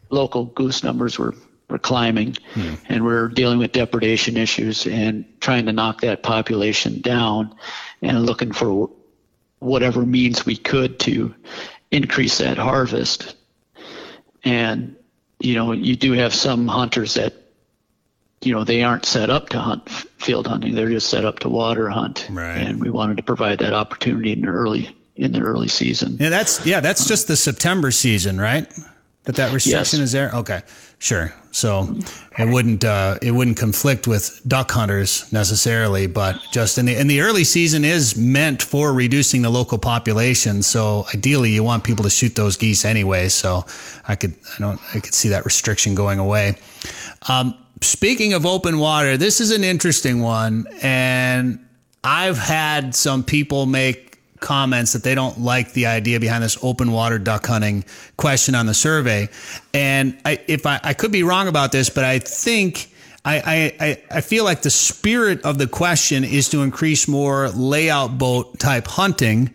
local goose numbers were were climbing hmm. and we're dealing with depredation issues and trying to knock that population down and looking for whatever means we could to increase that harvest and you know you do have some hunters that you know they aren't set up to hunt field hunting. They're just set up to water hunt. Right. and we wanted to provide that opportunity in the early in the early season. Yeah that's yeah that's just the september season right that that restriction yes. is there? Okay sure. So it wouldn't uh, it wouldn't conflict with duck hunters necessarily but just in the in the early season is meant for reducing the local population. So ideally you want people to shoot those geese anyway. So i could i don't i could see that restriction going away. Um, speaking of open water, this is an interesting one. And I've had some people make comments that they don't like the idea behind this open water duck hunting question on the survey. And I, if I, I could be wrong about this, but I think. I, I, I feel like the spirit of the question is to increase more layout boat type hunting.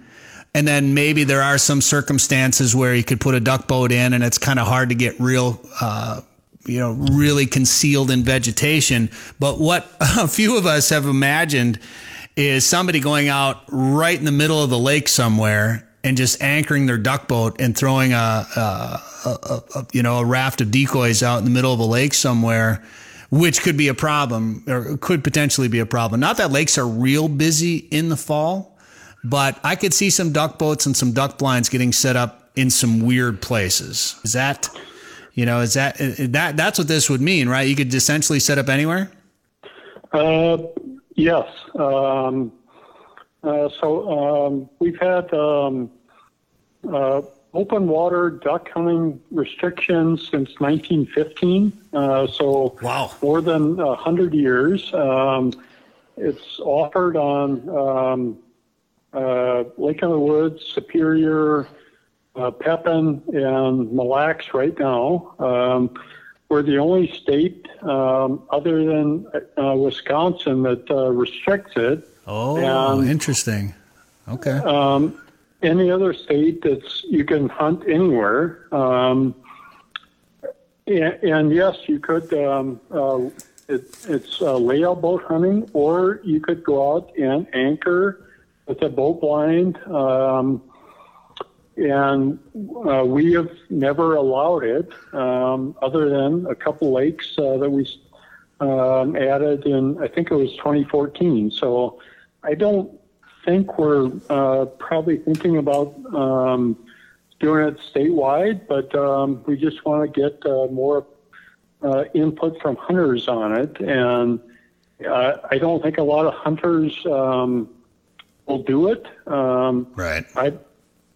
And then maybe there are some circumstances where you could put a duck boat in and it's kind of hard to get real uh, you know, really concealed in vegetation. But what a few of us have imagined is somebody going out right in the middle of the lake somewhere and just anchoring their duck boat and throwing a, a, a, a you know a raft of decoys out in the middle of a lake somewhere which could be a problem or could potentially be a problem. Not that lakes are real busy in the fall, but I could see some duck boats and some duck blinds getting set up in some weird places. Is that you know, is that that that's what this would mean, right? You could essentially set up anywhere. Uh, yes. Um, uh, so um, we've had um, uh, open water duck hunting restrictions since 1915. Uh, so wow. more than hundred years. Um, it's offered on um, uh, Lake of the Woods, Superior, uh, Pepin and Mille Lacs right now. We're the only state um, other than uh, Wisconsin that uh, restricts it. Oh, and, interesting. Okay. Um, any other state that's you can hunt anywhere. Um, and, and, yes, you could. Um, uh, it, it's layout boat hunting, or you could go out and anchor with a boat blind. Um, and uh, we have never allowed it, um, other than a couple lakes uh, that we um, added in, I think it was 2014. So I don't think we're uh, probably thinking about um, doing it statewide, but um, we just want to get uh, more uh, input from hunters on it. And uh, I don't think a lot of hunters um, will do it. Um, right. I,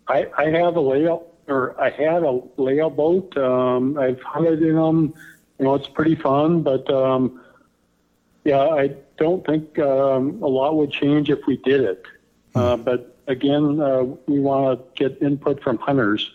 I, I have a layout, or I had a layout boat. Um, I've hunted in them. You know, it's pretty fun, but um, yeah, I don't think um, a lot would change if we did it. Uh, hmm. but again, uh, we want to get input from hunters.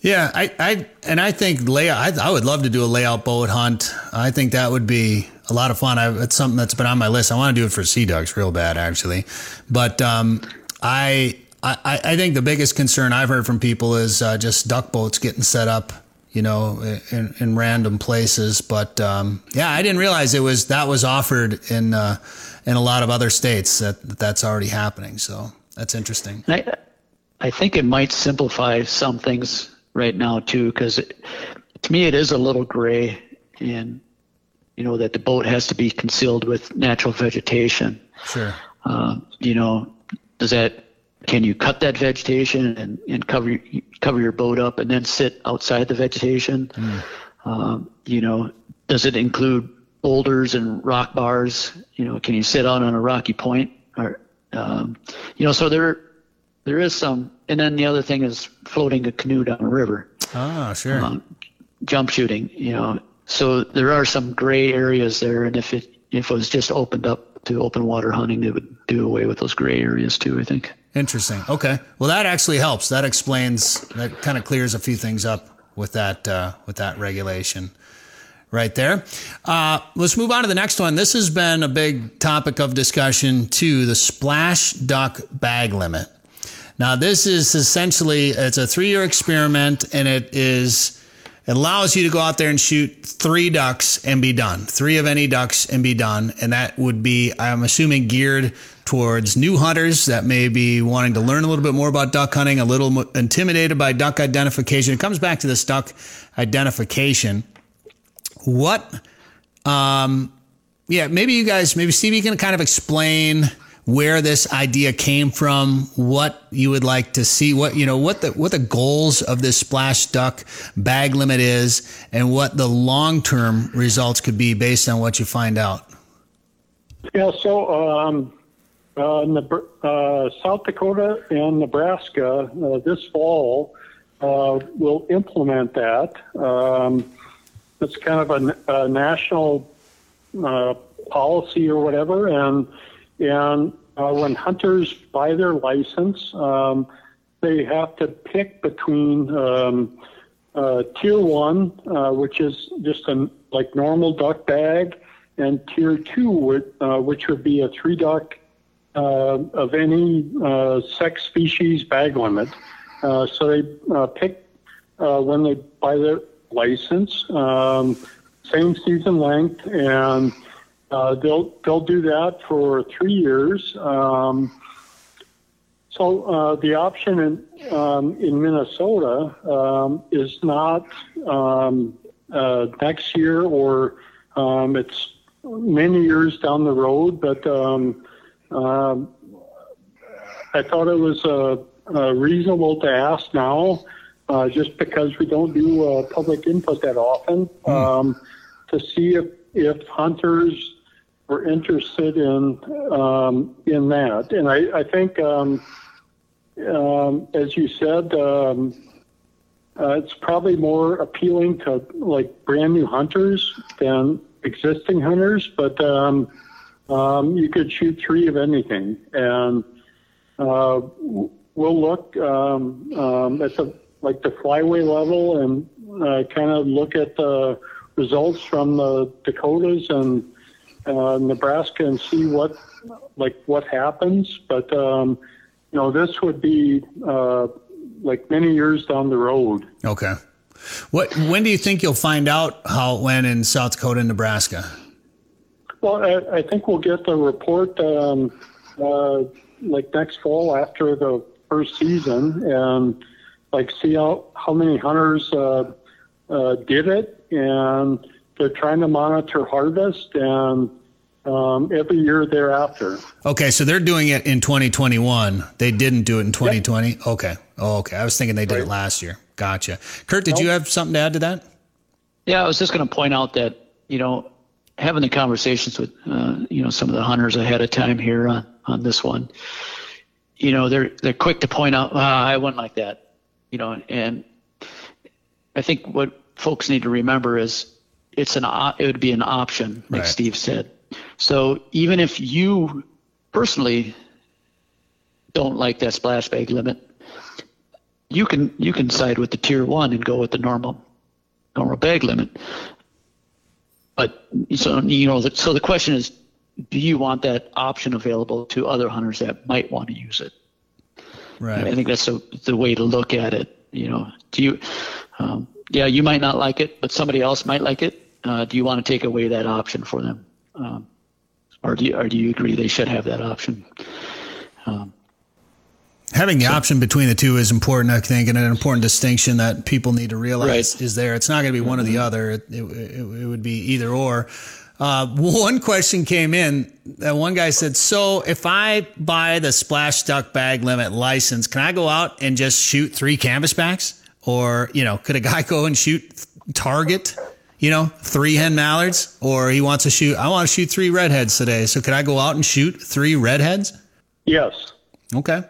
Yeah, I, I and I think layout. I, I would love to do a layout boat hunt. I think that would be a lot of fun. I, it's something that's been on my list. I want to do it for sea ducks real bad, actually. But um, I I, I think the biggest concern I've heard from people is uh, just duck boats getting set up, you know, in, in random places. But um, yeah, I didn't realize it was that was offered in uh, in a lot of other states that, that that's already happening. So that's interesting. I, I think it might simplify some things right now too, because to me it is a little gray, and you know that the boat has to be concealed with natural vegetation. Sure. Uh, you know, does that can you cut that vegetation and, and cover cover your boat up and then sit outside the vegetation? Mm. Um, you know, does it include boulders and rock bars? You know, can you sit out on a rocky point? Or um, you know, so there there is some. And then the other thing is floating a canoe down a river. Ah, sure. Um, jump shooting. You know, so there are some gray areas there, and if it if it was just opened up to open water hunting, it would do away with those gray areas too. I think. Interesting. Okay. Well, that actually helps. That explains. That kind of clears a few things up with that uh, with that regulation right there. Uh, let's move on to the next one. This has been a big topic of discussion too. The splash duck bag limit. Now, this is essentially it's a three year experiment, and it is it allows you to go out there and shoot three ducks and be done. Three of any ducks and be done. And that would be, I'm assuming, geared towards new hunters that may be wanting to learn a little bit more about duck hunting, a little intimidated by duck identification. It comes back to this duck identification. What, um, yeah, maybe you guys, maybe Steve, you can kind of explain where this idea came from, what you would like to see, what you know, what the what the goals of this splash duck bag limit is, and what the long term results could be based on what you find out. Yeah, so um, uh, uh, South Dakota and Nebraska uh, this fall uh, will implement that. Um, it's kind of a, a national uh, policy or whatever, and and when hunters buy their license, um, they have to pick between um, tier one, which is just a like normal duck bag, and tier two, which, which would be a three duck of any uh, sex species bag limit. so they pick when they buy their license, um, same season length, and uh, they'll they'll do that for three years. Um, so uh, the option in um, in Minnesota um, is not um, uh, next year or um, it's many years down the road, but um, I thought it was uh, reasonable to ask now, uh, just because we don't do uh, public input that often, mm. to see if if hunters were interested in um, in that. And I, I think, um, um, as you said, um, uh, it's probably more appealing to like brand new hunters than existing hunters. But um, um, you could shoot three of anything, and uh, we'll look at the like the flyway level and uh, kind of look at the results from the Dakotas and uh, Nebraska and see what like what happens. But um, you know, this would be uh, like many years down the road. Okay. What when do you think you'll find out how it went in South Dakota and Nebraska? Well, I, I think we'll get the report um, uh, like next fall after the first season, and like see how how many hunters uh, uh, did it and they're trying to monitor harvest and um, every year thereafter. Okay, so they're doing it in 2021. They didn't do it in 2020. Yep. Okay. Oh, okay. I was thinking they did right. it last year. Gotcha. Kurt, did nope. you have something to add to that? Yeah, I was just going to point out that you know having the conversations with uh, you know some of the hunters ahead of time here on, on this one. You know, they're they're quick to point out, ah, I went like that. You know, and I think what folks need to remember is it's an it would be an option, like right. Steve said. So even if you personally don't like that splash bag limit, you can you can side with the tier one and go with the normal normal bag limit. But so you know, so the question is, do you want that option available to other hunters that might want to use it? Right. I think that's the, the way to look at it. You know, do you? Um, yeah, you might not like it, but somebody else might like it. Uh, do you want to take away that option for them, um, or do you, or do you agree they should have that option? Um, Having the so, option between the two is important, I think, and an important distinction that people need to realize right. is there. It's not going to be one or the mm-hmm. other. It, it, it, would be either or. Uh, one question came in. That one guy said, "So if I buy the splash duck bag limit license, can I go out and just shoot three canvasbacks?" Or, you know, could a guy go and shoot target, you know, three hen mallards? Or he wants to shoot, I want to shoot three redheads today. So could I go out and shoot three redheads? Yes. Okay.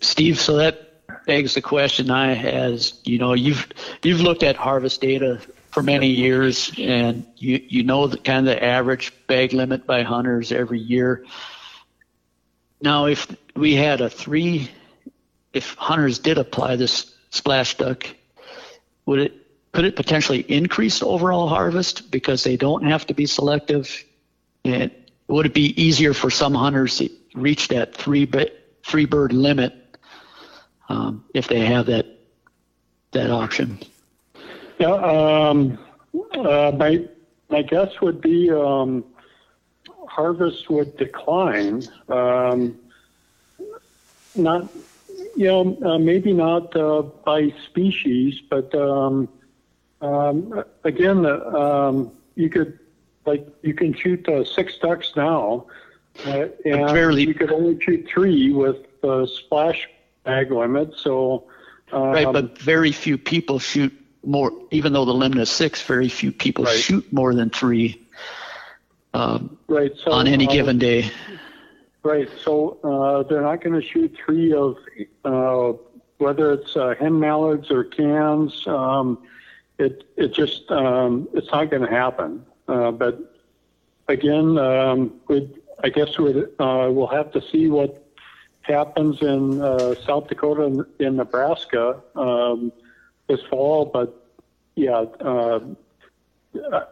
Steve, so that begs the question I as, you know, you've, you've looked at harvest data for many years, and you you know the kind of the average bag limit by hunters every year. Now, if we had a three, if hunters did apply this splash duck, would it could it potentially increase overall harvest because they don't have to be selective? And would it be easier for some hunters to reach that three three bird limit um, if they have that that option? Yeah, um, uh, my my guess would be um, harvest would decline. Um, not, you know, uh, maybe not uh, by species, but um, um, again, um, you could like you can shoot uh, six ducks now, uh, and Fairly. you could only shoot three with the splash bag limit. So, right, but very few people shoot more, even though the limit is six, very few people right. shoot more than three um, right, so, on any given day. Right. So uh, they're not going to shoot three of uh, whether it's uh, hen mallards or cans. Um, it it just um, it's not going to happen. Uh, but again, um, we I guess we uh, we'll have to see what happens in uh, South Dakota and in Nebraska. Um, this fall. But yeah, uh,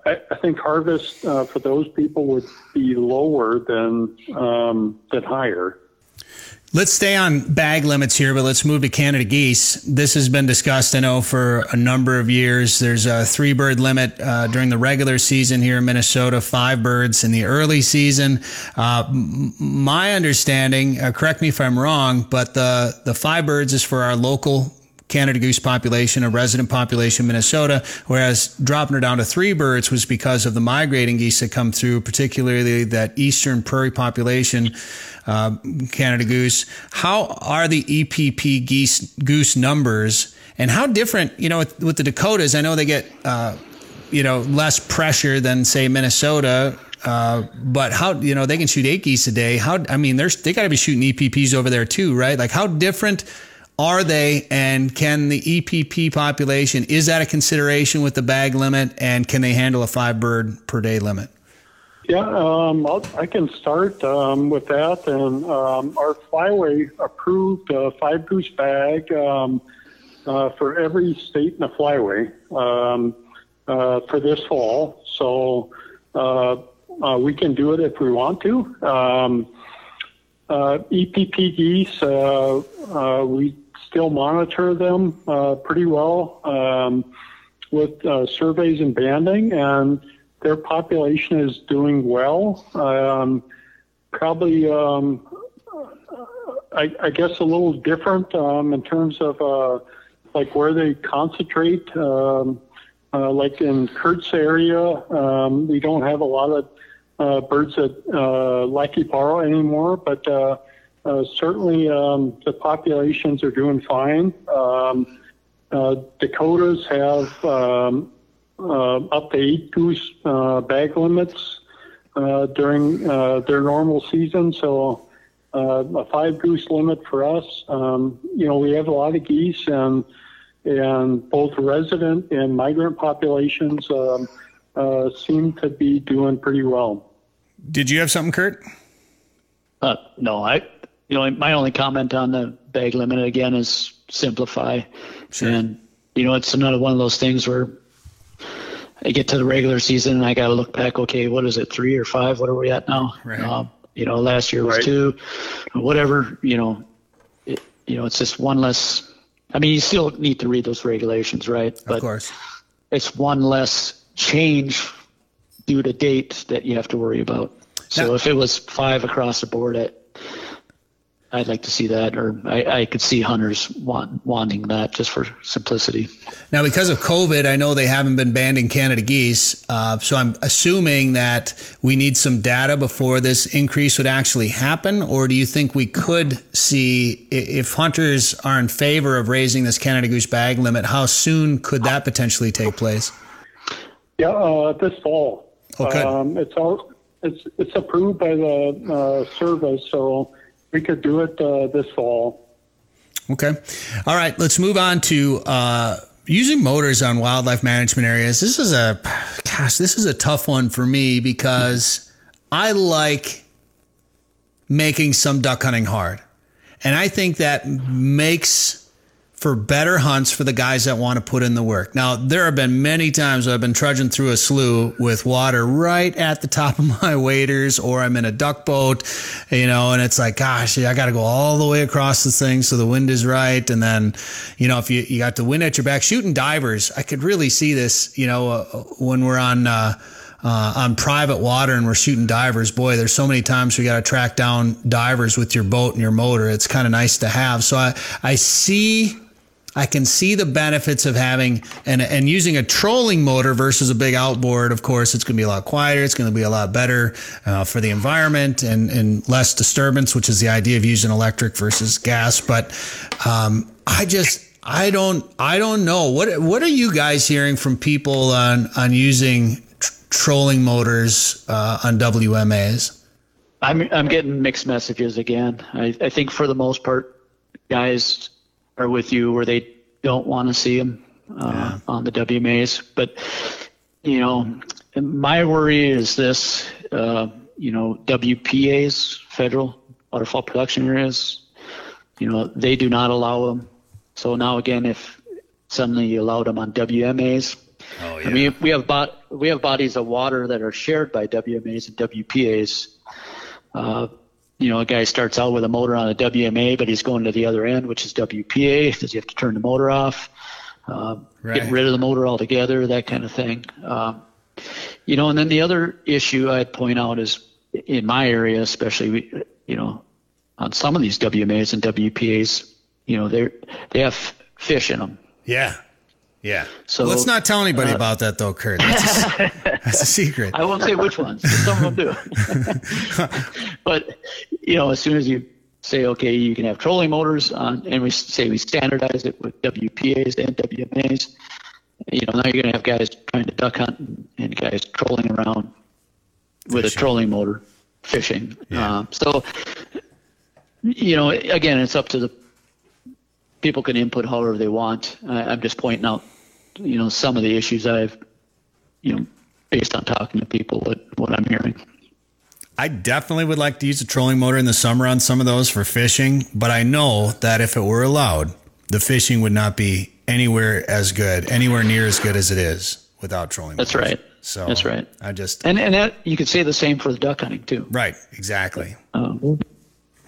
I, I, think harvest uh, for those people would be lower than um, than higher. Let's stay on bag limits here, but let's move to Canada geese. This has been discussed, I know, for a number of years. There's a three bird limit uh, during the regular season here in Minnesota, five birds in the early season. Uh, my understanding, uh, correct me if I'm wrong, but the, the five birds is for our local Canada goose population, a resident population in Minnesota, whereas dropping her down to three birds was because of the migrating geese that come through, particularly that eastern prairie population, uh, Canada goose. How are the EPP geese goose numbers, and how different? You know, with, with the Dakotas, I know they get. Uh, you know, less pressure than say Minnesota uh, but how you know they can shoot eight geese a day? How I mean, there's they got to be shooting EPPs over there too, right? Like how different are they and can the EPP population, is that a consideration with the bag limit and can they handle a five bird per day limit? Yeah, um, i can start um, with that. And um, our flyway approved a five goose bag um, uh, for every state in the flyway um, uh, for this fall. So uh, uh, we can do it if we want to. Um, uh, EPP geese, uh, we still monitor them uh, pretty well um, with uh, surveys and banding, and their population is doing well. Um, probably, um, I, I, guess, a little different um, in terms of uh, like where they concentrate. Um, uh, like in Kurt's area, um, we don't have a lot of uh, birds at uh, Lac qui anymore, but uh, certainly, um, the populations are doing fine. Um, uh, Dakotas have um, uh, up to eight goose uh, bag limits uh, during uh, their normal season, so a five goose limit for us. Um, you know, we have a lot of geese, and and both resident and migrant populations um, seem to be doing pretty well. Did you have something, Kurt? no, I you know, my only comment on the bag limit again is simplify. Sure. And, you know, it's another one of those things where I get to the regular season and I got to look back, okay, what is it, three or five? What are we at now? Right. Um, you know, last year was right. two, whatever, you know, it, you know, it's just one less. I mean, you still need to read those regulations, right? But of course. It's one less change due to date that you have to worry about. So now, if it was five across the board at I'd like to see that, or I, I could see hunters want, wanting that just for simplicity. Now, because of COVID, I know they haven't been banding Canada geese, uh, so I'm assuming that we need some data before this increase would actually happen. Or do you think we could see if hunters are in favor of raising this Canada goose bag limit? How soon could that potentially take place? Yeah, uh, this fall. Okay. Um, it's all it's it's approved by the uh, service, so we could do it uh, this fall. Okay. All right. Let's move on to uh, using motors on wildlife management areas. This is a gosh, this is a tough one for me because I like making some duck hunting hard. And I think that makes for better hunts for the guys that want to put in the work. Now, there have been many times I've been trudging through a slough with water right at the top of my waders, or I'm in a duck boat, you know, and it's like, gosh, I got to go all the way across the thing so the wind is right. And then, you know, if you, you got the wind at your back, shooting divers, I could really see this, you know, uh, when we're on, uh, uh, on private water and we're shooting divers, boy, there's so many times we got to track down divers with your boat and your motor. It's kind of nice to have. So I, I see I can see the benefits of having and and using a trolling motor versus a big outboard. Of course, it's going to be a lot quieter. It's going to be a lot better uh, for the environment and and less disturbance, which is the idea of using electric versus gas. But um, I just I don't I don't know what what are you guys hearing from people on on using tr- trolling motors uh, on WMAs? I'm I'm getting mixed messages again. I, I think for the most part, guys are with you where they don't want to see them uh, yeah. on the WMAs. But you know, my worry is this: uh, you know, WPAs, federal waterfowl production areas, you know, they do not allow them. So now again, if suddenly you allowed them on WMAs, oh, yeah. I mean, we have bot- we have bodies of water that are shared by WMAs and WPAs. Uh, you know, a guy starts out with a motor on a WMA, but he's going to the other end, which is WPA. Does he have to turn the motor off? Uh, right. Get rid of the motor altogether, that kind of thing. Um, you know, and then the other issue I'd point out is in my area, especially, you know, on some of these WMAs and WPAs, you know, they they have fish in them. Yeah. Yeah. So let's not tell anybody uh, about that though, Kurt. That's a, that's a secret. I won't say which ones. Some of them do. but you know, as soon as you say, okay, you can have trolling motors on, and we say we standardize it with WPAs and WMAs, you know, now you're going to have guys trying to duck hunt and, and guys trolling around with fishing. a trolling motor fishing. Yeah. Um, so, you know, again, it's up to the people can input however they want. I, I'm just pointing out, you know, some of the issues I've, you know, based on talking to people, what, what I'm hearing. I definitely would like to use a trolling motor in the summer on some of those for fishing, but I know that if it were allowed, the fishing would not be anywhere as good, anywhere near as good as it is without trolling. That's motors. right. So that's right. I just and and that you could say the same for the duck hunting too. Right. Exactly. Um,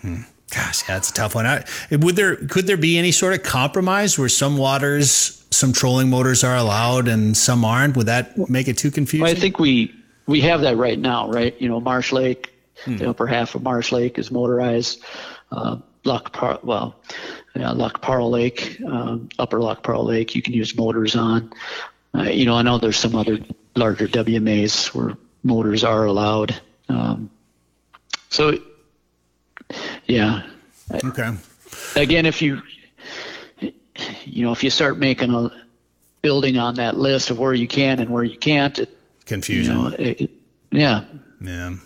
hmm. Gosh, yeah that's a tough one. I, would there could there be any sort of compromise where some waters, some trolling motors are allowed and some aren't? Would that make it too confusing? Well, I think we we have that right now, right? You know, Marsh Lake, hmm. the upper half of Marsh Lake is motorized. Uh, Lac Par- well, yeah, Parle Lake, um, upper Lac Parle Lake, you can use motors on. Uh, you know, I know there's some other larger WMAs where motors are allowed. Um, so yeah. Okay. Again, if you, you know, if you start making a building on that list of where you can and where you can't, it, confusion. You know, it, it, yeah. Yeah.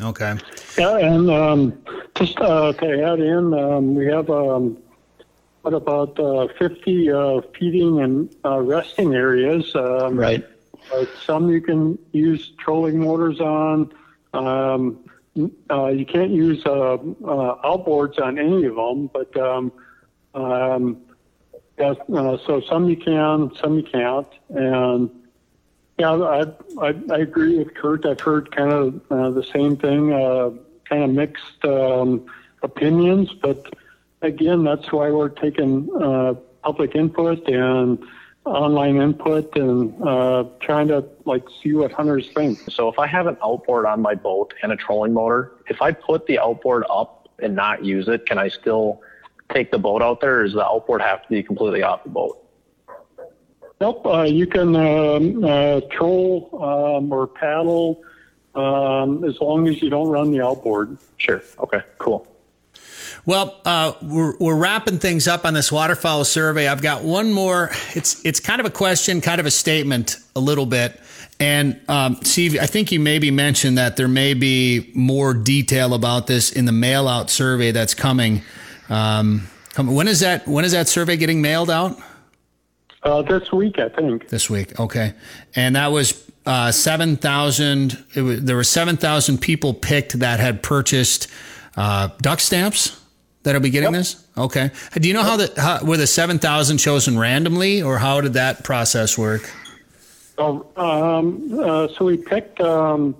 Okay. Yeah, and um, just uh, to add in, um, we have um, what about uh, 50 uh, feeding and uh, resting areas. Um, right. some you can use trolling motors on. Um, uh, you can't use uh, uh, outboards on any of them, but um, um, yeah, uh, so some you can, some you can't, and yeah, I, I, I agree with Kurt. I've heard kind of uh, the same thing, uh, kind of mixed um, opinions, but again, that's why we're taking uh, public input and online input and uh, trying to like see what hunters think. So if I have an outboard on my boat and a trolling motor, if I put the outboard up and not use it, can I still take the boat out there, or does the outboard have to be completely off the boat? Nope. Uh, you can um, uh, troll um, or paddle um, as long as you don't run the outboard. Sure. Okay. Cool. Well, uh, we're, we're wrapping things up on this waterfowl survey. I've got one more. It's it's kind of a question, kind of a statement, a little bit. And um, Steve, I think you maybe mentioned that there may be more detail about this in the mail out survey that's coming. Um, when is that? When is that survey getting mailed out? Uh, this week, I think. This week, okay. And that was uh, 7,000. There were 7,000 people picked that had purchased uh, duck stamps that'll be getting yep. this? Okay. Do you know how the how, were the 7,000 chosen randomly or how did that process work? Oh, um, uh, so we picked um,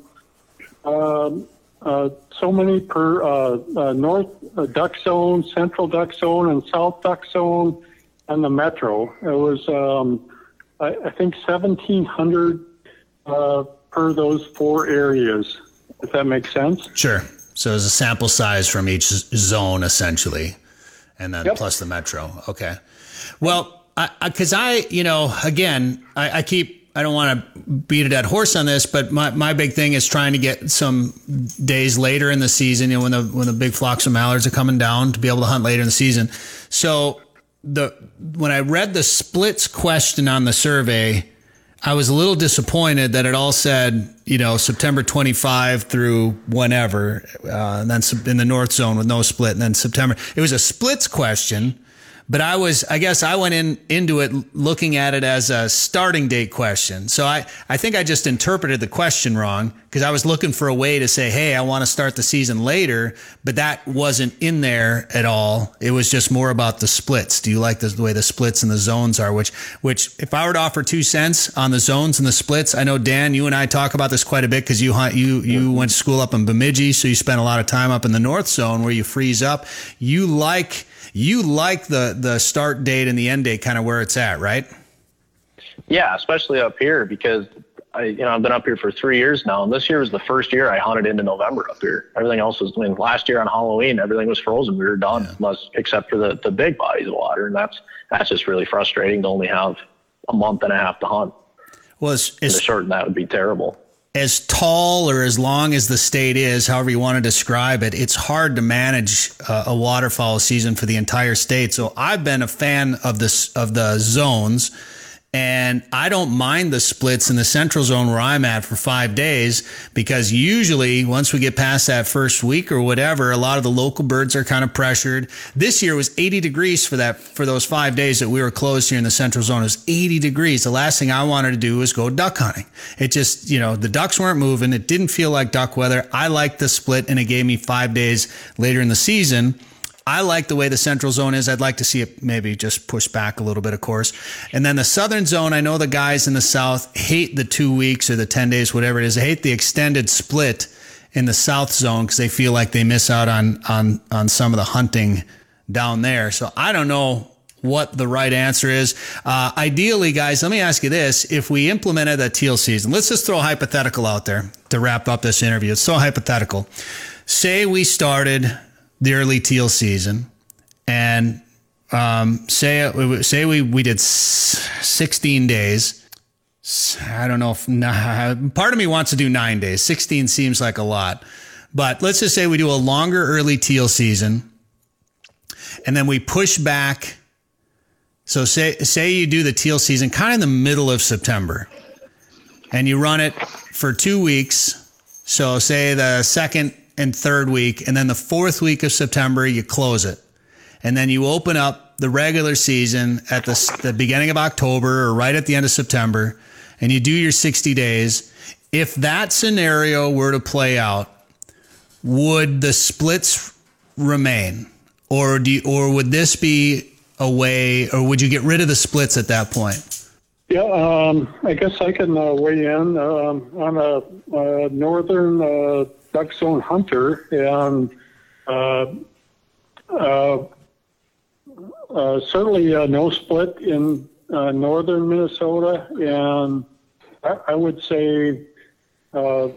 um uh, so many per uh, uh, north duck zone, central duck zone, and south duck zone, and the metro. It was, um, I, I, think, 1,700 per those four areas, if that makes sense. Sure. So there's a sample size from each zone, essentially, and then yep. plus the metro. Okay. Well, I because I, I, you know, again, I, I keep I don't want to beat a dead horse on this, but my, my big thing is trying to get some days later in the season, you know, when the when the big flocks of mallards are coming down to be able to hunt later in the season. So the when I read the splits question on the survey, I was a little disappointed that it all said, you know, September 25 through whenever, uh, and then in the North Zone with no split, and then September. It was a splits question but I was, I guess I went in into it looking at it as a starting date question. So I, I think I just interpreted the question wrong because I was looking for a way to say, Hey, I want to start the season later, but that wasn't in there at all. It was just more about the splits. Do you like the, the way the splits and the zones are? Which, which if I were to offer two cents on the zones and the splits, I know Dan, you and I talk about this quite a bit because you hunt, you, you went to school up in Bemidji. So you spent a lot of time up in the North zone where you freeze up. You like, you like the the start date and the end date kind of where it's at, right? Yeah, especially up here because I you know I've been up here for three years now, and this year was the first year I hunted into November up here. Everything else was I mean last year on Halloween everything was frozen. We were done, yeah. unless except for the the big bodies of water, and that's that's just really frustrating to only have a month and a half to hunt. Well, it's, it's, to shorten that would be terrible as tall or as long as the state is, however you want to describe it, it's hard to manage uh, a waterfowl season for the entire state. So I've been a fan of this of the zones and I don't mind the splits in the central zone where I'm at for five days because usually once we get past that first week or whatever, a lot of the local birds are kind of pressured. This year was 80 degrees for that, for those five days that we were closed here in the central zone. It was 80 degrees. The last thing I wanted to do was go duck hunting. It just, you know, the ducks weren't moving. It didn't feel like duck weather. I liked the split and it gave me five days later in the season I like the way the central zone is. I'd like to see it maybe just push back a little bit, of course. And then the southern zone, I know the guys in the south hate the two weeks or the 10 days, whatever it is. They hate the extended split in the south zone because they feel like they miss out on, on, on some of the hunting down there. So I don't know what the right answer is. Uh, ideally, guys, let me ask you this. If we implemented a teal season, let's just throw a hypothetical out there to wrap up this interview. It's so hypothetical. Say we started the early teal season, and um, say say we we did 16 days. I don't know if part of me wants to do nine days. 16 seems like a lot, but let's just say we do a longer early teal season, and then we push back. So say say you do the teal season kind of in the middle of September, and you run it for two weeks. So say the second and third week. And then the fourth week of September, you close it. And then you open up the regular season at the, the beginning of October or right at the end of September. And you do your 60 days. If that scenario were to play out, would the splits remain? Or do you, or would this be a way, or would you get rid of the splits at that point? Yeah, um, I guess I can uh, weigh in. Um, I'm a, a northern uh, duck zone hunter, and uh, uh, uh, certainly no split in northern Minnesota, and I, I would say a,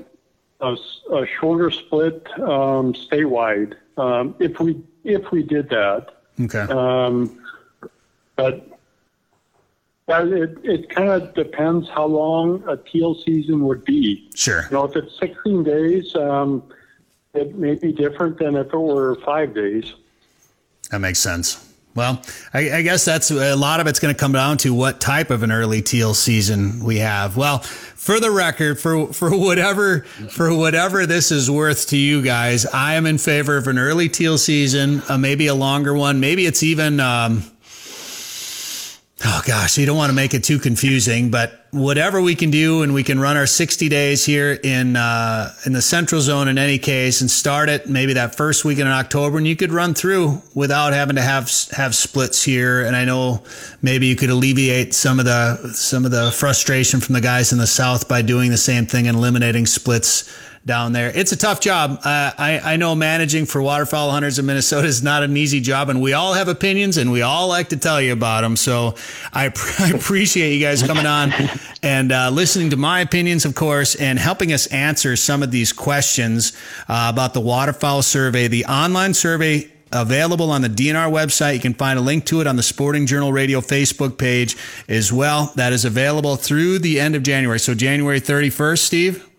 a, shorter split um, statewide um, if we if we did that. Okay. Um, but well, it, it kind of depends how long a teal season would be. Sure. You know, if it's 16 days, um, it may be different than if it were five days. That makes sense. Well, I, I, guess that's a lot of it's going to come down to what type of an early teal season we have. Well, for the record, for for whatever for whatever this is worth to you guys, I am in favor of an early teal season, uh, maybe a longer one. Maybe it's even. Um, Oh gosh, you don't want to make it too confusing, but whatever we can do, and we can run our 60 days here in uh, in the Central Zone in any case, and start it maybe that first weekend in October, and you could run through without having to have have splits here. And I know maybe you could alleviate some of the some of the frustration from the guys in the South by doing the same thing and eliminating splits down there. It's a tough job. Uh, I, I know managing for waterfowl hunters in Minnesota is not an easy job, and we all have opinions, and we all like to tell you about them. So I, I appreciate you guys coming on and uh, listening to my opinions, of course, and helping us answer some of these questions uh, about the waterfowl survey, the online survey available on the DNR website. You can find a link to it on the Sporting Journal Radio Facebook page as well. That is available through the end of January. So January 31st, Steve?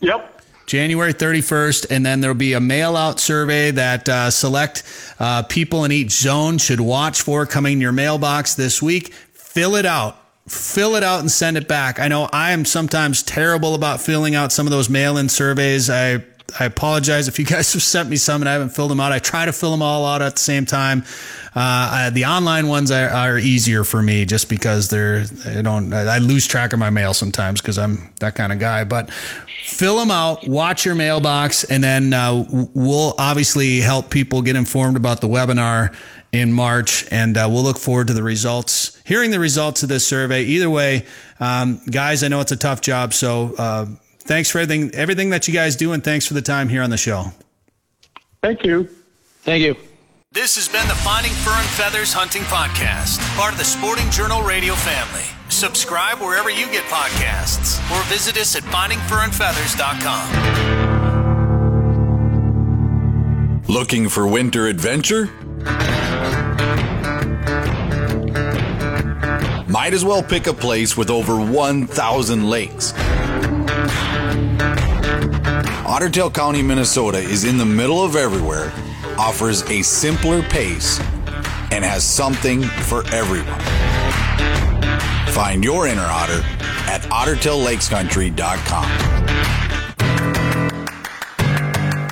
Yep. January 31st, and then there'll be a mail out survey that uh, select uh, people in each zone should watch for coming in your mailbox this week. Fill it out. Fill it out and send it back. I know I am sometimes terrible about filling out some of those mail in surveys. I I apologize if you guys have sent me some and I haven't filled them out. I try to fill them all out at the same time. Uh, the online ones are, are, easier for me just because they're I don't I lose track of my mail sometimes because I'm that kind of guy. But fill them out, watch your mailbox, and then uh, we'll obviously help people get informed about the webinar in March, and uh, we'll look forward to the results, hearing the results of this survey. Either way, um, guys, I know it's a tough job, so uh, thanks for everything, everything that you guys do, and thanks for the time here on the show. Thank you. Thank you. This has been the Finding Fur and Feathers Hunting Podcast, part of the Sporting Journal Radio family. Subscribe wherever you get podcasts or visit us at findingfurandfeathers.com. Looking for winter adventure? Might as well pick a place with over 1,000 lakes. Ottertail County, Minnesota is in the middle of everywhere, offers a simpler pace, and has something for everyone. Find your inner otter at ottertaillakescountry.com.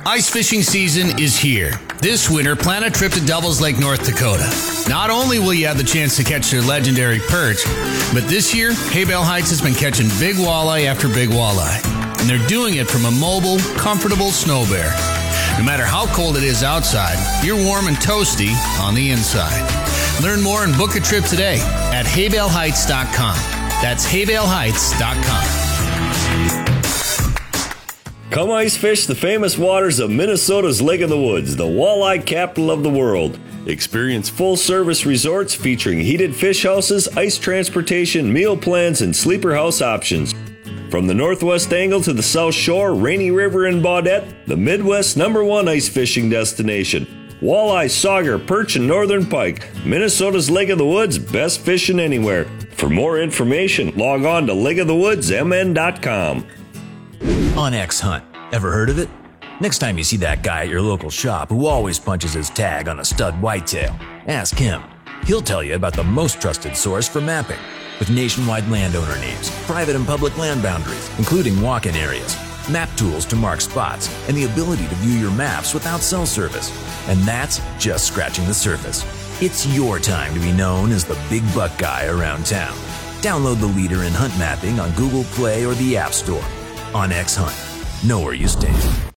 Ice fishing season is here. This winter, plan a trip to Devil's Lake, North Dakota. Not only will you have the chance to catch their legendary perch, but this year, Haybale Heights has been catching big walleye after big walleye. And they're doing it from a mobile, comfortable snow bear. No matter how cold it is outside, you're warm and toasty on the inside. Learn more and book a trip today at haybaleheights.com. That's haybaleheights.com. Come ice fish the famous waters of Minnesota's Lake of the Woods, the walleye capital of the world. Experience full service resorts featuring heated fish houses, ice transportation, meal plans, and sleeper house options. From the northwest angle to the south shore, Rainy River and Baudette, the Midwest's number one ice fishing destination. Walleye, sauger, perch, and northern pike. Minnesota's Lake of the Woods, best fishing anywhere. For more information, log on to lakeofthewoodsmn.com. onX Hunt, Ever heard of it? Next time you see that guy at your local shop who always punches his tag on a stud whitetail, ask him. He'll tell you about the most trusted source for mapping, with nationwide landowner names, private and public land boundaries, including walk in areas, map tools to mark spots, and the ability to view your maps without cell service. And that's just scratching the surface. It's your time to be known as the big buck guy around town. Download the leader in hunt mapping on Google Play or the App Store. onX Hunt. Know where you stand.